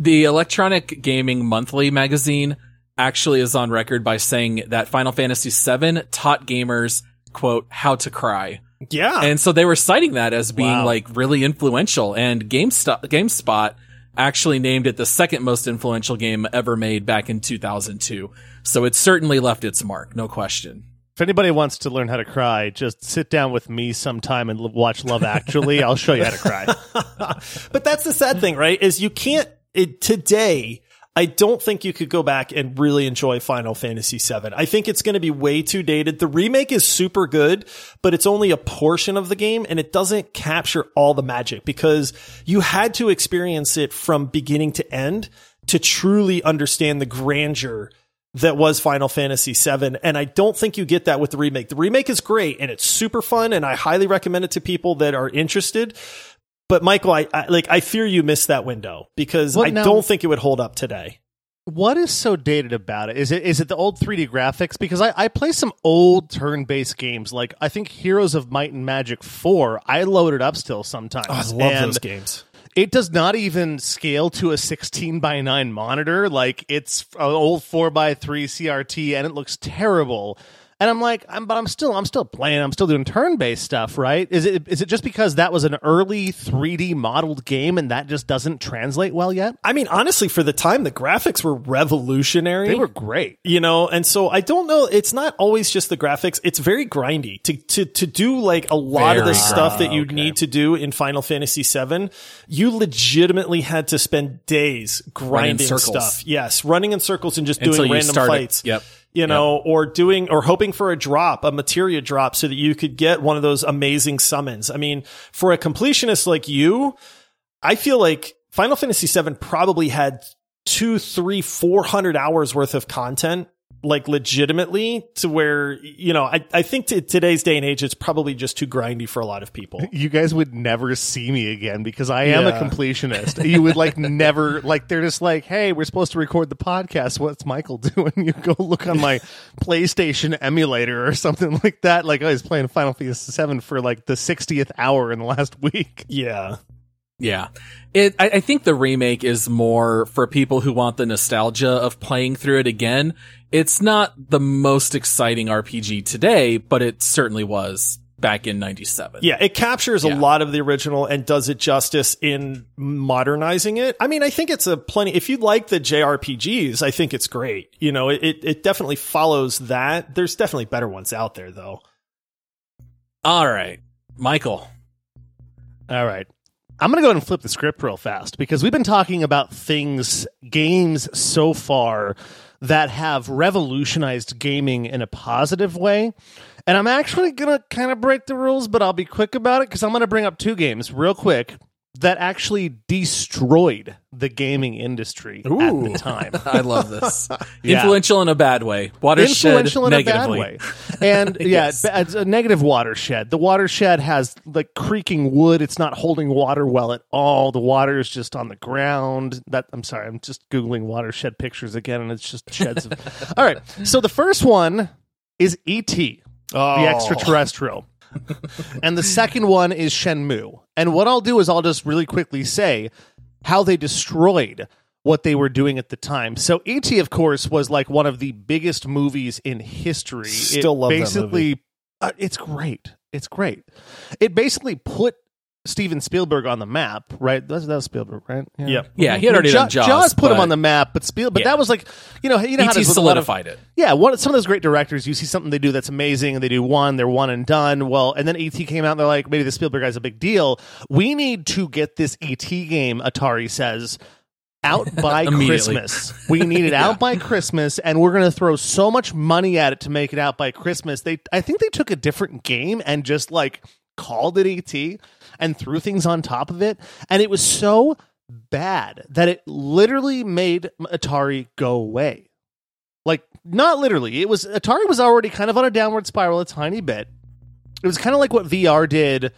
The Electronic Gaming Monthly magazine actually is on record by saying that Final Fantasy VII taught gamers, quote, how to cry. Yeah. And so they were citing that as being Wow. like really influential. And GameStop, GameSpot actually named it the second most influential game ever made back in 2002. So it certainly left its mark, no question. If anybody wants to learn how to cry, just sit down with me sometime and l- watch Love Actually. I'll show you how to cry. but that's the sad thing, right? Is you can't it, today. I don't think you could go back and really enjoy Final Fantasy VII. I think it's going to be way too dated. The remake is super good, but it's only a portion of the game and it doesn't capture all the magic because you had to experience it from beginning to end to truly understand the grandeur that was Final Fantasy VII. And I don't think you get that with the remake. The remake is great and it's super fun and I highly recommend it to people that are interested. But Michael, I, I like I fear you missed that window because Well, I now- don't think it would hold up today. What is so dated about it? Is it is it the old 3D graphics? Because I, I play some old turn based games, like I think Heroes of Might and Magic 4. I load it up still sometimes. Oh, I love and those games. It does not even scale to a 16 by 9 monitor. Like it's an old 4 by 3 CRT and it looks terrible. And I'm like, I'm, but I'm still, I'm still playing. I'm still doing turn-based stuff, right? Is it, is it just because that was an early 3D modeled game and that just doesn't translate well yet? I mean, honestly, for the time, the graphics were revolutionary. They were great. you know and so i don't know it's not always just the graphics it's very grindy to to to do like a lot of the Very stuff that you okay. need to do in final fantasy VII. you legitimately had to spend days grinding stuff yes running in circles and just doing you random start it. fights Yep. You know, or doing or hoping for a drop, a materia drop, so that you could get one of those amazing summons. I mean, for a completionist like you, I feel like Final Fantasy VII probably had two, three, four hundred hours worth of content, like legitimately, to where you know, I I think to today's day and age, it's probably just too grindy for a lot of people. You guys would never see me again because I am Yeah. a completionist. you would like never like they're just like, hey, we're supposed to record the podcast. What's Michael doing? You go look on my PlayStation emulator or something like that. Like oh, I was playing Final Fantasy VII for like the 60th hour in the last week. Yeah, Yeah. It, I, I think the remake is more for people who want the nostalgia of playing through it again. It's not the most exciting RPG today, but it certainly was back in 97. Yeah, it captures a lot of the original and does it justice in modernizing it. I mean, I think it's a plenty. If you like the JRPGs, I think it's great. You know, it it, it definitely follows that. There's definitely better ones out there, though. All right. Michael. All right. I'm going to go ahead and flip the script real fast because we've been talking about things, games so far that have revolutionized gaming in a positive way. And I'm actually going to kind of break the rules, but I'll be quick about it because I'm going to bring up two games real quick that actually destroyed the gaming industry at the time. I love this. Yeah. Influential in a bad way. Watershed influential in negatively. a bad way. And yeah, Yes. ba- it's a negative watershed. The watershed has like creaking wood. It's not holding water well at all. The water is just on the ground. That I'm sorry, I'm just googling watershed pictures again, and it's just sheds of. all right, so the first one is ET, Oh, the extraterrestrial. and the second one is Shenmue. And what I'll do is I'll just really quickly say how they destroyed what they were doing at the time. So ET, of course, was like one of the biggest movies in history. Still it love that basically, Uh, it's great. It's great. It basically put Steven Spielberg on the map, right? That was, that was Spielberg, right? Yep. Yeah, he had already Ja- done Jaws. put him on the map, but Spielberg, but Yeah. that was like, you know, you know how it ET is with a lot of- solidified it. yeah, one, some of those great directors, you see something they do that's amazing, and they do one, they're one and done. Well, and then ET came out, and they're like, maybe the Spielberg guy's a big deal. We need to get this ET game, Atari says, out by Christmas. We need it out by Christmas, and we're going to throw so much money at it to make it out by Christmas. They, I think they took a different game and just like called it ET and threw things on top of it, and it was so bad that it literally made Atari go away. Like not literally. It was Atari was already kind of on a downward spiral a tiny bit. It was kind of like what VR did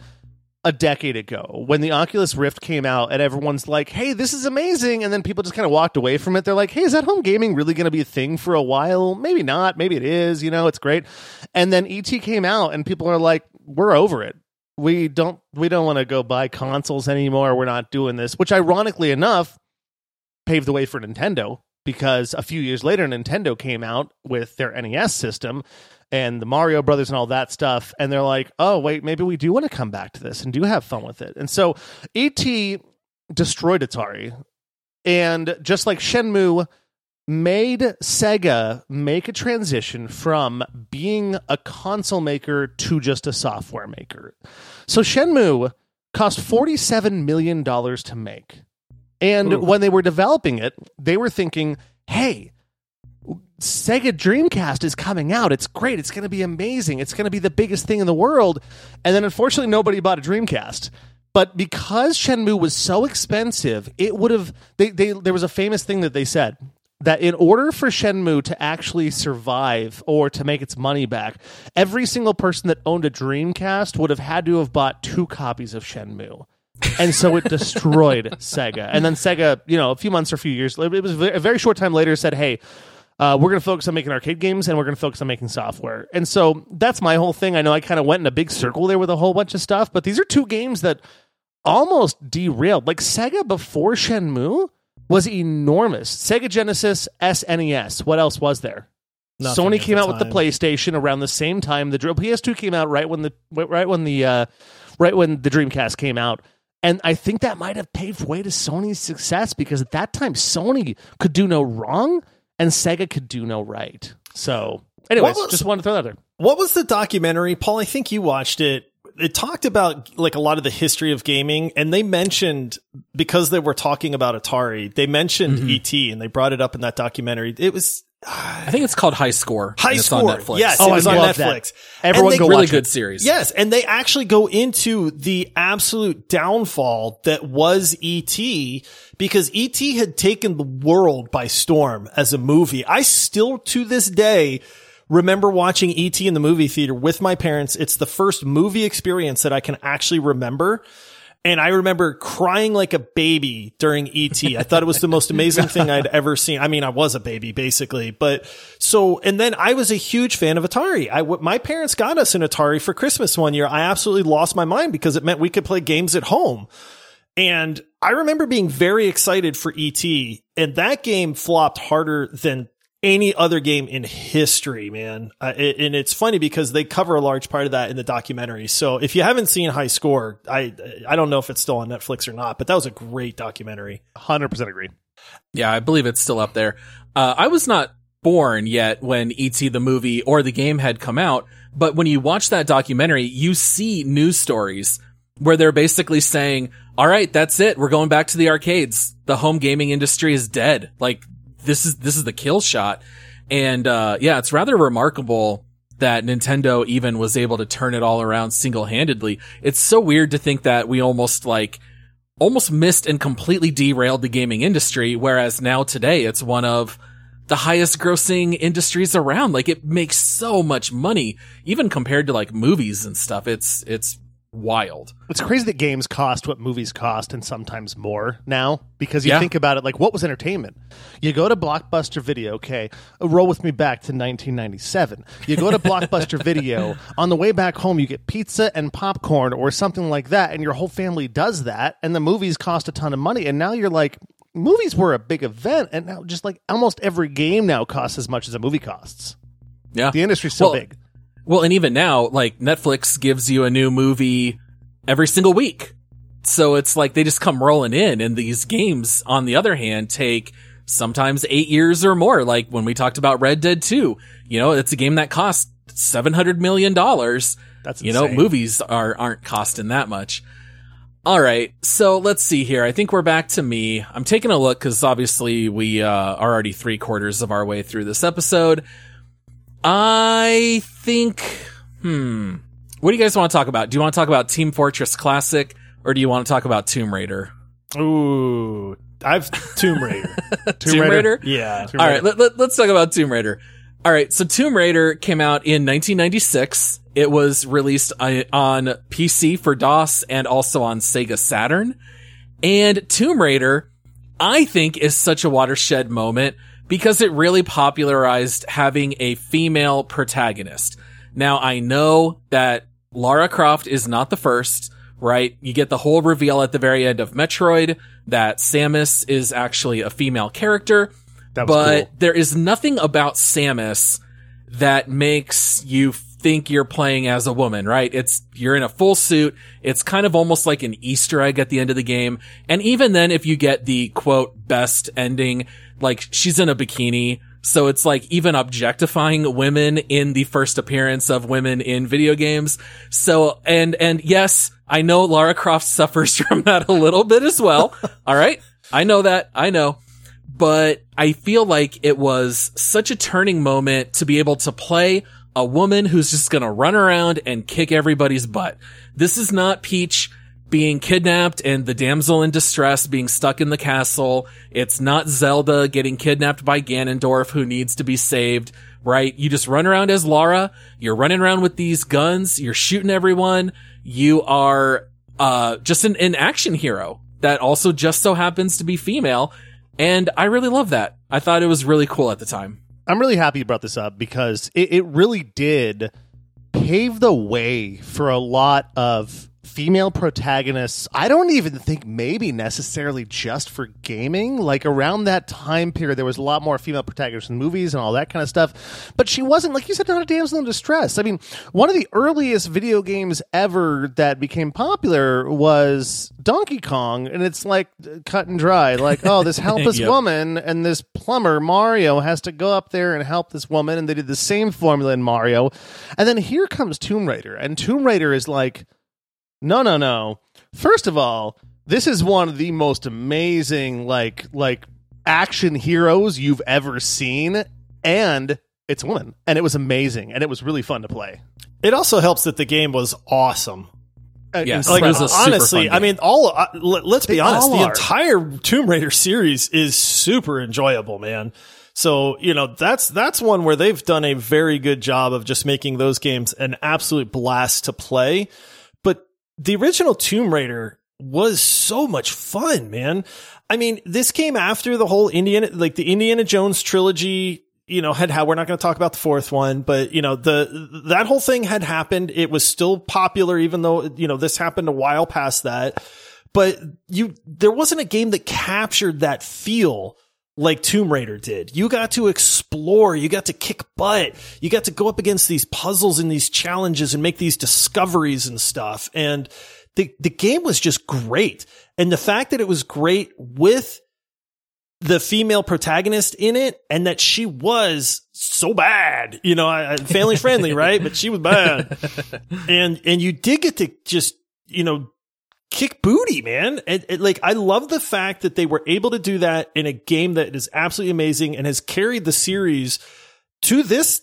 a decade ago when the Oculus Rift came out and everyone's like, "Hey, this is amazing." And then people just kind of walked away from it. They're like, "Hey, is that home gaming really going to be a thing for a while? Maybe not. Maybe it is, you know, it's great." And then ET came out and people are like, "We're over it. We don't we don't want to go buy consoles anymore. We're not doing this." Which ironically enough paved the way for Nintendo because a few years later Nintendo came out with their NES system and the Mario Brothers and all that stuff and they're like, "Oh, wait, maybe we do want to come back to this and do have fun with it." And so ET destroyed Atari and just like Shenmue made Sega make a transition from being a console maker to just a software maker. So Shenmue cost $47 million to make. And when they were developing it, they were thinking, hey, Sega Dreamcast is coming out. It's great. It's going to be amazing. It's going to be the biggest thing in the world. And then unfortunately, nobody bought a Dreamcast. But because Shenmue was so expensive, it would have. They, they, there was a famous thing that they said that in order for Shenmue to actually survive or to make its money back, every single person that owned a Dreamcast would have had to have bought two copies of Shenmue. and so it destroyed Sega. And then Sega, you know, a few months or a few years, it was a very short time later, said, "Hey, uh, we're going to focus on making arcade games and we're going to focus on making software." And so that's my whole thing. I know I kind of went in a big circle there with a whole bunch of stuff, but these are two games that almost derailed. Like Sega before Shenmue was enormous. Sega Genesis, SNES. What else was there? Nothing Sony came out with the. PlayStation around the same time. The PS2 came out right when the right when the uh, right when the Dreamcast came out. And I think that might have paved way to Sony's success because at that time Sony could do no wrong and Sega could do no right. So, anyways, was- just wanted to throw that there. What was the documentary, Paul? I think you watched it. It talked about like a lot of the history of gaming, and they mentioned because they were talking about Atari, they mentioned Mm-hmm. ET, and they brought it up in that documentary. It was I think it's called High Score. High it's Score. on Netflix. Yes, Oh, it was I on love that. Netflix. Everyone And go they- really good it. series. Yes, and they actually go into the absolute downfall that was E.T. because E.T. had taken the world by storm as a movie. I still, to this day, remember watching E.T. in the movie theater with my parents. It's the first movie experience that I can actually remember. And I remember crying like a baby during ET. I thought it was the most amazing thing I'd ever seen. I mean, I was a baby basically, but so, and then I was a huge fan of Atari. I, my parents got us an Atari for Christmas one year. I absolutely lost my mind because it meant we could play games at home. And I remember being very excited for ET and that game flopped harder than any other game in history, man. Uh, it, and it's funny because they cover a large part of that in the documentary. So if you haven't seen High Score, I I don't know if it's still on Netflix or not, but that was a great documentary. 100% agree. Yeah, I believe it's still up there. Uh, I was not born yet when E.T. the movie or the game had come out, but when you watch that documentary, you see news stories where they're basically saying, all right, that's it. We're going back to the arcades. The home gaming industry is dead. Like this is, this is the kill shot. And, uh, yeah, it's rather remarkable that Nintendo even was able to turn it all around single handedly. It's so weird to think that we almost like, almost missed and completely derailed the gaming industry. Whereas now today it's one of the highest grossing industries around. Like it makes so much money, even compared to like movies and stuff. It's, it's wild. It's crazy that games cost what movies cost and sometimes more now because you Yeah. think about it like what was entertainment? You go to Blockbuster Video, okay, uh, roll with me back to 1997. You go to Blockbuster Video, on the way back home you get pizza and popcorn or something like that and your whole family does that and the movies cost a ton of money and now you're like movies were a big event and now just like almost every game now costs as much as a movie costs. Yeah. The industry's so Well, big. Well, and even now, like Netflix gives you a new movie every single week. So it's like they just come rolling in and these games, on the other hand, take sometimes eight years or more. Like when we talked about Red Dead 2, you know, it's a game that costs $700 million. That's you know, movies are, aren't costing that much. All right. So let's see here. I think we're back to me. I'm taking a look because obviously we, uh, are already three quarters of our way through this episode. I think, hmm. What do you guys want to talk about? Do you want to talk about Team Fortress Classic or do you want to talk about Tomb Raider? Ooh, I've Tomb Raider. Tomb, Raider? yeah. All right, let, let, us talk about Tomb Raider. All right, so Tomb Raider came out in 1996. It was released on on PC for DOS and also on Sega Saturn. And Tomb Raider, I think, is such a watershed moment because it really popularized having a female protagonist. Now, I know that Lara Croft is not the first, right? You get the whole reveal at the very end of Metroid that Samus is actually a female character That was but cool. there is nothing about Samus that makes you think you're playing as a woman, right? It's, you're in a full suit. It's kind of almost like an Easter egg at the end of the game. And even then, if you get the quote best ending, like she's in a bikini. So it's like even objectifying women in the first appearance of women in video games. So, and, and yes, I know Lara Croft suffers from that a little bit as well. All right. I know that. I know but I feel like it was such a turning moment to be able to play a woman who's just going to run around and kick everybody's butt. This is not Peach being kidnapped and the damsel in distress being stuck in the castle. It's not Zelda getting kidnapped by Ganondorf who needs to be saved, right? You just run around as Lara. You're running around with these guns. You're shooting everyone. You are uh, just an, an action hero that also just so happens to be female. And I really love that. I thought it was really cool at the time. I'm really happy you brought this up because it, it really did pave the way for a lot of female protagonists. I don't even think maybe necessarily just for gaming. Like around that time period, there was a lot more female protagonists in movies and all that kind of stuff. But she wasn't, like you said, not a damsel in distress. I mean, one of the earliest video games ever that became popular was Donkey Kong, and it's like cut and dry. Like, oh, this helpless Yep. woman and this plumber Mario has to go up there and help this woman, and they did the same formula in Mario. And then here comes Tomb Raider, and Tomb Raider is like, no, no, no. First of all, this is one of the most amazing like like action heroes you've ever seen, and it's a woman, and it was amazing, and it was really fun to play. It also helps that the game was awesome. Uh, Yes. incredible. It was a super honestly, fun I mean, all uh, let, let's be They honest. The are. entire Tomb Raider series is super enjoyable, man. So you know that's that's one where they've done a very good job of just making those games an absolute blast to play. The original Tomb Raider was so much fun, man. I mean, this came after the whole Indiana, like the Indiana Jones trilogy. You know, had how we're not going to talk about the fourth one, but you know, the that whole thing had happened. It was still popular, even though you know this happened a while past that. But you, there wasn't a game that captured that feel like Tomb Raider did. You got to explore, you got to kick butt, you got to go up against these puzzles and these challenges and make these discoveries and stuff. And the, the game was just great. And the fact that it was great with the female protagonist in it and that she was so bad, you know, family friendly, right? But she was bad. And, and you did get to just, you know, kick booty, man. And, and, like, I love the fact that they were able to do that in a game that is absolutely amazing and has carried the series to this,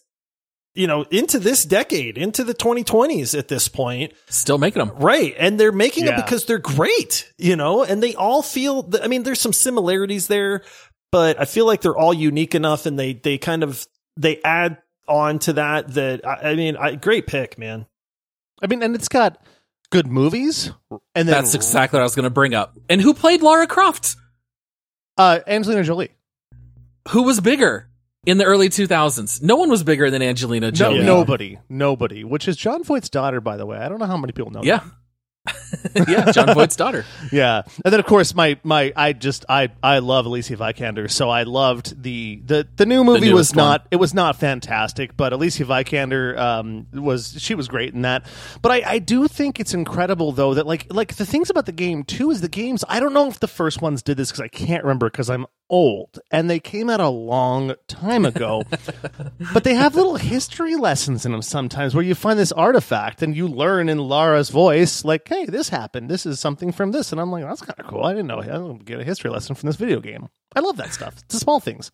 you know, into this decade, into the 2020s at this point. Still making them. Right. And they're making Yeah. them because they're great, you know, and they all feel, th- I mean, there's some similarities there, but I feel like they're all unique enough and they, they kind of, they add on to that, that, I, I mean, I, great pick, man. I mean, and it's got good movies, and then That's exactly what I was going to bring up. And who played Lara Croft? uh, Angelina Jolie. Who was bigger in the early 2000s? No one was bigger than Angelina No, Jolie. nobody, nobody. Which is Jon Voight's daughter, by the way. I don't know how many people know. Yeah. yeah, Jon Voight's daughter. Yeah, and then of course my my I just I I love Alicia Vikander, so I loved the the the new movie was newest one. not it was not fantastic, but Alicia Vikander um was she was great in that. But I I do think it's incredible though that like like the things about the game too is the games I don't know if the first ones did this because I can't remember because I'm old and they came out a long time ago, but they have little history lessons in them sometimes where you find this artifact and you learn in Lara's voice like hey this happened. This is something from this. And I'm like that's kind of cool. I didn't know. I don't get a history lesson from this video game. I love that stuff. It's the small things.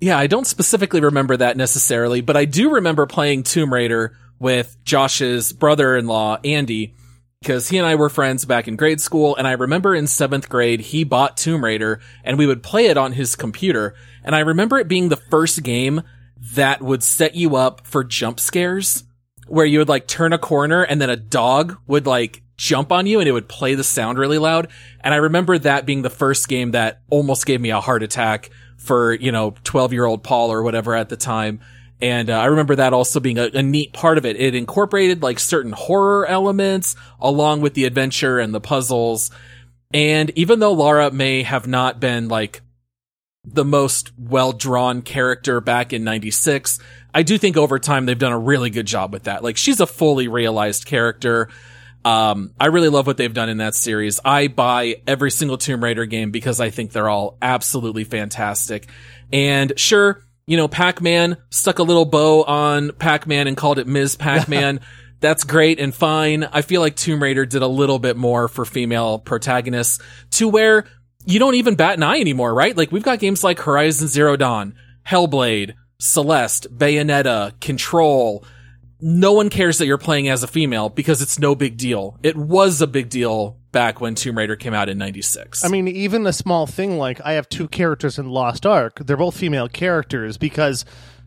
Yeah, I don't specifically remember that necessarily, but I do remember playing Tomb Raider with Josh's brother-in-law, Andy, because he and I were friends back in grade school. And I remember in seventh grade, he bought Tomb Raider and we would play it on his computer. And I remember it being the first game that would set you up for jump scares where you would like turn a corner and then a dog would like jump on you and it would play the sound really loud. And I remember that being the first game that almost gave me a heart attack for, you know, 12 year old Paul or whatever at the time. And uh, I remember that also being a, a neat part of it. It incorporated like certain horror elements along with the adventure and the puzzles. And even though Lara may have not been like the most well drawn character back in 96. I do think over time they've done a really good job with that. Like she's a fully realized character. Um, I really love what they've done in that series. I buy every single Tomb Raider game because I think they're all absolutely fantastic. And sure, you know, Pac-Man stuck a little bow on Pac-Man and called it Ms. Pac-Man. That's great and fine. I feel like Tomb Raider did a little bit more for female protagonists to where you don't even bat an eye anymore, right? Like we've got games like Horizon Zero Dawn, Hellblade, Celeste, Bayonetta, Control. No one cares that you're playing as a female because it's no big deal. It was a big deal back when Tomb Raider came out in 96. I mean, even a small thing like I have two characters in Lost Ark. They're both female characters because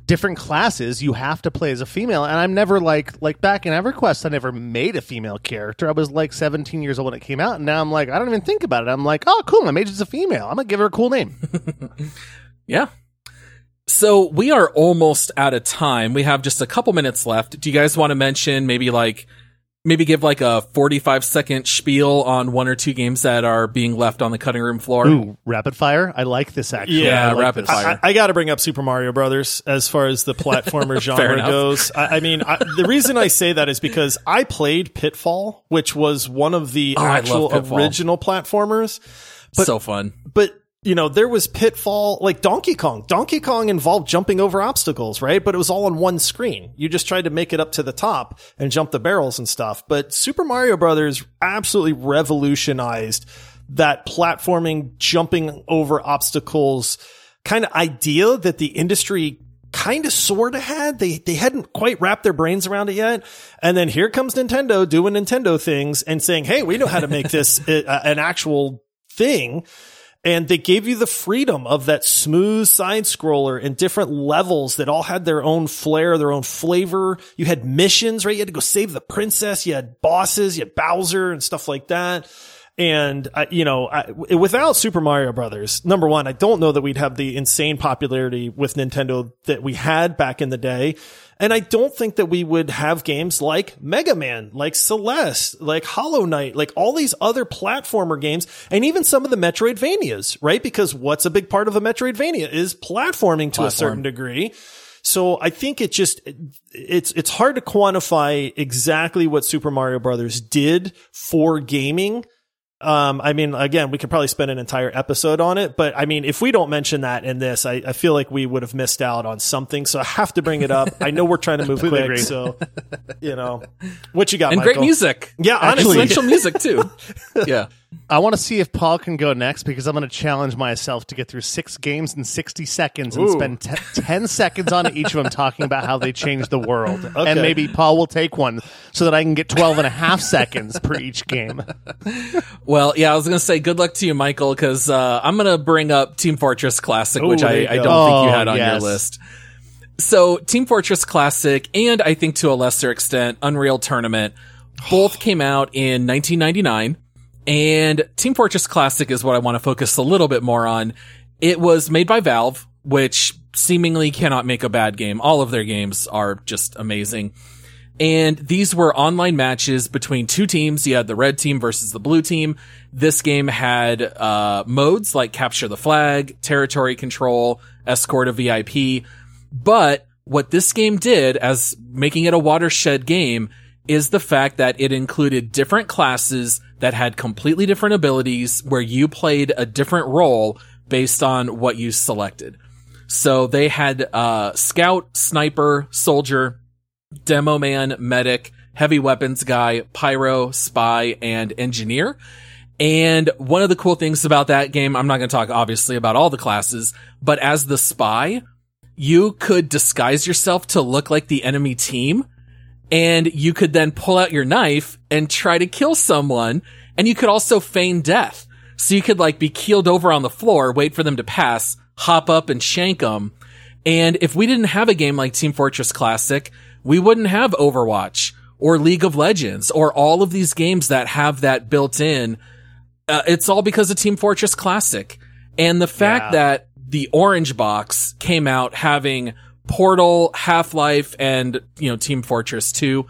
different classes you have to play as a female and i'm never like like back in everquest i never made a female character i was like 17 years old when it came out and now i'm like i don't even think about it i'm like oh cool my mage is a female i'm gonna give her a cool name Yeah. So we are almost out of time. We have just a couple minutes left. Do you guys want to mention maybe like maybe give like a 45 second spiel on one or two games that are being left on the cutting room floor? ooh rapid fire i like this actually Yeah, I like rapid this. fire. I, I got to bring up Super Mario Brothers as far as the platformer genre goes. I, I mean, I, the reason I say that is because I played Pitfall, which was one of the Oh, actual original platformers. but- so fun. But you know, there was Pitfall, like Donkey Kong. Donkey Kong involved jumping over obstacles, right? But it was all on one screen. You just tried to make it up to the top and jump the barrels and stuff. But Super Mario Brothers absolutely revolutionized that platforming, jumping over obstacles kind of idea that the industry kind of sort of had. They they hadn't quite wrapped their brains around it yet. And then here comes Nintendo doing Nintendo things and saying, "Hey, we know how to make this uh, an actual thing." And they gave you the freedom of that smooth side scroller and different levels that all had their own flair, their own flavor. You had missions, right? You had to go save the princess. You had bosses, you had Bowser and stuff like that. And uh, you know, I, without Super Mario Brothers, number one, I don't know that we'd have the insane popularity with Nintendo that we had back in the day. And I don't think that we would have games like Mega Man, like Celeste, like Hollow Knight, like all these other platformer games, and even some of the Metroidvanias, right? Because what's a big part of a Metroidvania is platforming to a certain degree. So I think it just it's it's hard to quantify exactly what Super Mario Brothers did for gaming. Um, I mean, again, we could probably spend an entire episode on it, but I mean, if we don't mention that in this, I, I feel like we would have missed out on something. So I have to bring it up. I know we're trying to move Completely quick, agree. so you know what you got, And great music. Yeah, honestly, Influential music too. Yeah. I want to see if Paul can go next because I'm going to challenge myself to get through six games in 60 seconds and Ooh. spend te- 10 seconds on each of them talking about how they changed the world. Okay. And maybe Paul will take one so that I can get 12 and a half seconds per each game. Well, yeah, I was gonna say good luck to you, Michael, because uh, I'm gonna bring up Team Fortress Classic, Ooh, which I, I don't think you Oh, had on yes. your list. So, Team Fortress Classic, and I think to a lesser extent, Unreal Tournament, both came out in 1999. And Team Fortress Classic is what I want to focus a little bit more on. It was made by Valve, which seemingly cannot make a bad game. All of their games are just amazing. And these were online matches between two teams. You had the red team versus the blue team. This game had uh, modes like capture the flag, territory control, escort a VIP. But what this game did as making it a watershed game is the fact that it included different classes that had completely different abilities where you played a different role based on what you selected. So they had uh, scout, sniper, soldier, demo man, medic, heavy weapons guy, pyro, spy, and engineer. And one of the cool things about that game, I'm not going to talk obviously about all the classes, but as the spy, you could disguise yourself to look like the enemy team and you could then pull out your knife and try to kill someone. And you could also feign death. So you could like be keeled over on the floor, wait for them to pass, hop up and shank them. And if we didn't have a game like Team Fortress Classic, we wouldn't have Overwatch or League of Legends or all of these games that have that built in. Uh, it's all because of Team Fortress Classic. And the fact Yeah. that the orange box came out having Portal, Half-Life, and, you know, Team Fortress 2.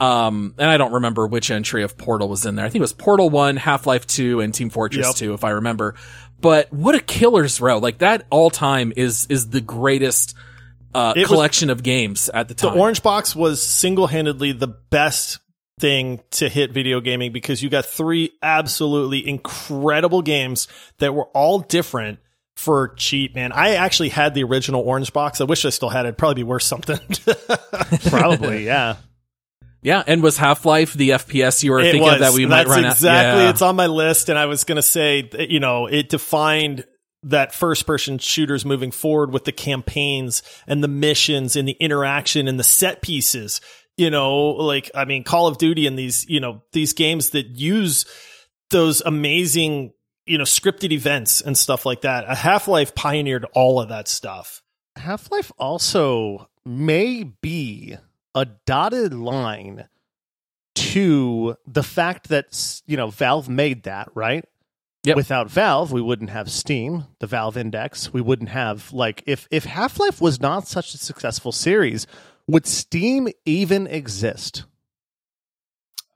Um, and I don't remember which entry of Portal was in there. I think it was Portal 1, Half-Life 2, and Team Fortress Yep. 2, if I remember. But what a killer's row. Like that all time is, is the greatest, uh, It was- collection of games at the time. the. Orange Box was single handedly the best thing to hit video gaming because you got three absolutely incredible games that were all different for cheap, man. I actually had the original Orange Box. I wish I still had it. It'd probably be worth something. Probably, yeah. yeah. And was Half-Life the FPS you were it thinking was. of that we That's might run exactly. out? Yeah. It's on my list, and I was going to say, that, you know, it defined that first person shooters moving forward with the campaigns and the missions and the interaction and the set pieces. You know, like I mean, Call of Duty and these, you know, these games that use those amazing, you know, scripted events and stuff like that. A Half Life pioneered all of that stuff. Half Life also may be a dotted line to the fact that you know Valve made that right. Yep. Without Valve, we wouldn't have Steam, the Valve Index. We wouldn't have like if if Half Life was not such a successful series, would Steam even exist?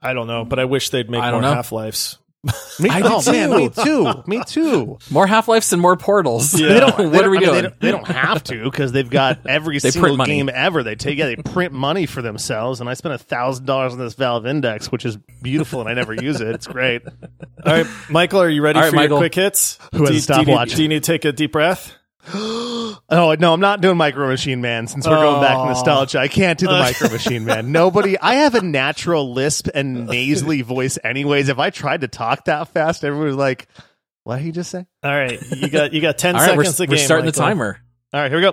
I don't know, but I wish they'd make I more. Half Lives. Me, I do oh man, too. me too, me too. More Half Lives and more Portals. Yeah. They don't. what they are don't- we I mean, doing? They don't, they don't have to because they've got every They single print money. game ever. They take yeah, they print money for themselves, and I spent a thousand dollars on this Valve Index, which is beautiful, and I never use it. It's great. All right, Michael, are you ready All right, for Michael. your quick hits? Who has do, a you- do you need- stopwatch? Do you need to take a deep breath? Oh no, I'm not doing Micro Machine Man. Since we're going back to oh. nostalgia, I can't do the Micro Machine Man. Nobody. I have a natural lisp and nasally voice, anyways. If I tried to talk that fast, everyone was like, "What did he just say?" All right, you got you got ten All right, we're, seconds to we're game. starting the timer. All right, here we go.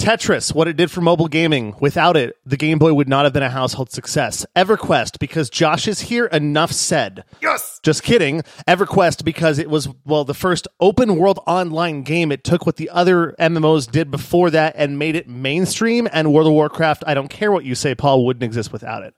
Tetris, what it did for mobile gaming. Without it, the Game Boy would not have been a household success. EverQuest, because Josh is here, enough said. Yes. Just kidding. EverQuest, because it was, well, the first open world online game. It took what the other MMOs did before that and made it mainstream. And World of Warcraft, I don't care what you say, Paul, wouldn't exist without it.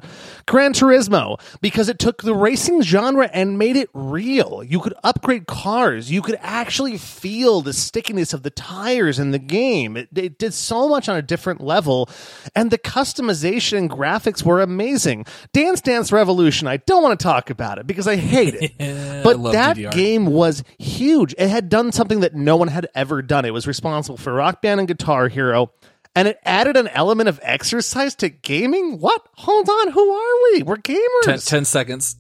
Gran Turismo, because it took the racing genre and made it real. You could upgrade cars. You could actually feel the stickiness of the tires in the game. It, it did so much on a different level. And the customization and graphics were amazing. Dance Dance Revolution, I don't want to talk about it because I hate it. I but that DDR. game was huge. It had done something that no one had ever done. It was responsible for Rock Band and Guitar Hero. And it added an element of exercise to gaming? What? Hold on, who are we? We're gamers. Ten, seconds.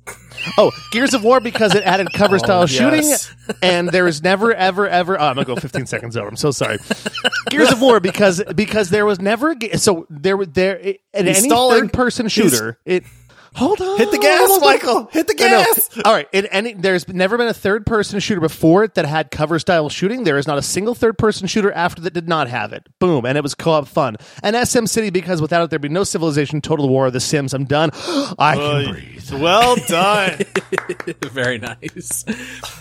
Oh, Gears of War because it added cover oh, style shooting, yes. and there was never, ever, ever. Oh, I'm gonna go 15 seconds over. I'm so sorry. Gears of War because because there was never so there there in any third person shooter. It hold on, Hit the gas. Michael. Hit the gas. All right, in any there's never been a third person shooter before it that had cover style shooting. There is not a single third person shooter after that did not have it. Boom, and it was co op fun. And Sim City because without it there'd be no Civilization, Total War, The Sims. I'm done. I can breathe. Well done. Very nice.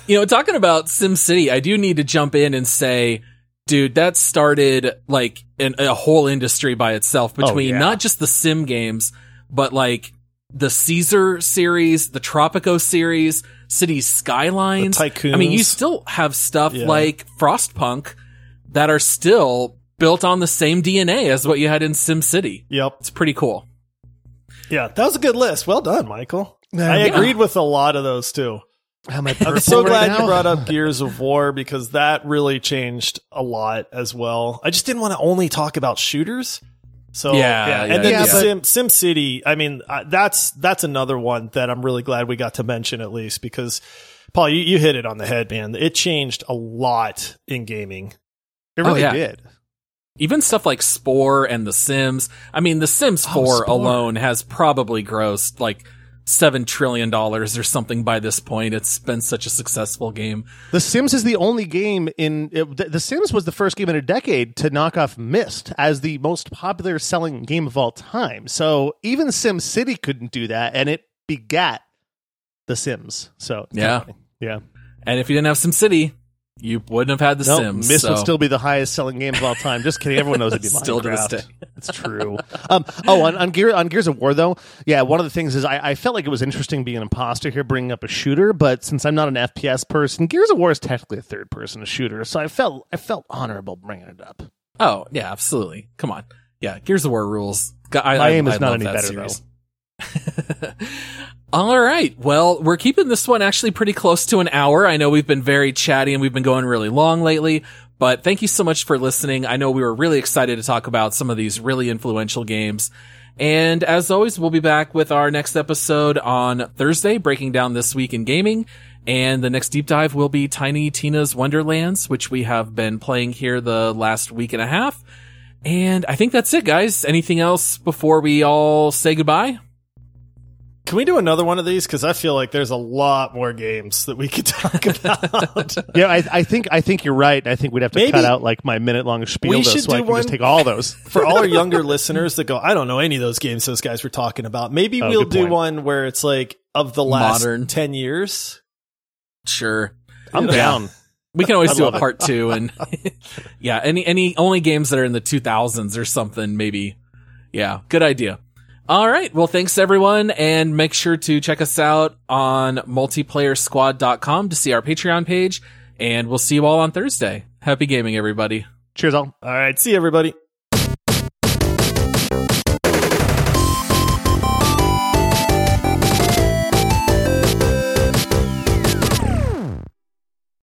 You know, talking about Sim City, I do need to jump in and say, dude, that started like an, a whole industry by itself oh, between yeah. not just the Sim games, but like the Caesar series, the Tropico series, City Skylines. The Tycoons. I mean, you still have stuff Yeah. like Frostpunk that are still built on the same DNA as what you had in SimCity. yep. It's pretty cool. Yeah, that was a good list. Well done, Michael. I Yeah. agreed with a lot of those too. Am I I'm so glad now? you brought up Gears of War because that really changed a lot as well. I just didn't want to only talk about shooters. So Yeah, yeah, yeah, and then yeah. the but- Sim Sim City. I mean, uh, that's that's another one that I'm really glad we got to mention at least because Paul, you, you hit it on the head, man. It changed a lot in gaming. It really Oh, yeah. did. Even stuff like Spore and The Sims. I mean, The Sims 4 Spore. alone has probably grossed like seven trillion dollars or something by this point. It's been such a successful game. The Sims is the only game in it, the, Sims was the first game in a decade to knock off Myst as the most popular selling game of all time. So even Sim City couldn't do that, and it begat The Sims. So Yeah. yeah. And if you didn't have SimCity, you wouldn't have had The No, Sims. Myst so- would still be the highest selling game of all time. Just kidding. Everyone knows it'd be Still to this Minecraft. day. It's true. Um, oh, on, on, Gear, on Gears of War, though, yeah, one of the things is I, I felt like it was interesting being an imposter here, bringing up a shooter, but since I'm not an FPS person, Gears of War is technically a third person shooter, so I felt I felt honorable bringing it up. Oh, yeah, absolutely. Come on. Yeah, Gears of War rules. I, My I- aim is I not any better, series. All right. Well, we're keeping this one actually pretty close to an hour. I know we've been very chatty and we've been going really long lately, but thank you so much for listening. I know we were really excited to talk about some of these really influential games. And as always, we'll be back with our next episode on Thursday, breaking down this week in gaming. And the next deep dive will be Tiny Tina's Wonderlands, which we have been playing here the last week and a half. And I think that's it, guys. Anything else before we all say goodbye? Can we do another one of these? Because I feel like there's a lot more games that we could talk about. Yeah, I, I think I think you're right. I think we'd have to Maybe- cut out like my minute long spiel We though, should so I do can just take all those. For all our younger listeners that go, I don't know any of those games those guys were talking about. Maybe Oh, we'll do point. one where it's like of the last Modern. 10 years. Sure. I'm Yeah. down. We can always do a love it. part two and yeah, any, any only games that are in the 2000s or something, maybe. Yeah, good idea. All right. Well, thanks everyone. And make sure to check us out on multiplayersquad.com to see our Patreon page. And we'll see you all on Thursday. Happy gaming, everybody. Cheers, all. All right. See you, everybody.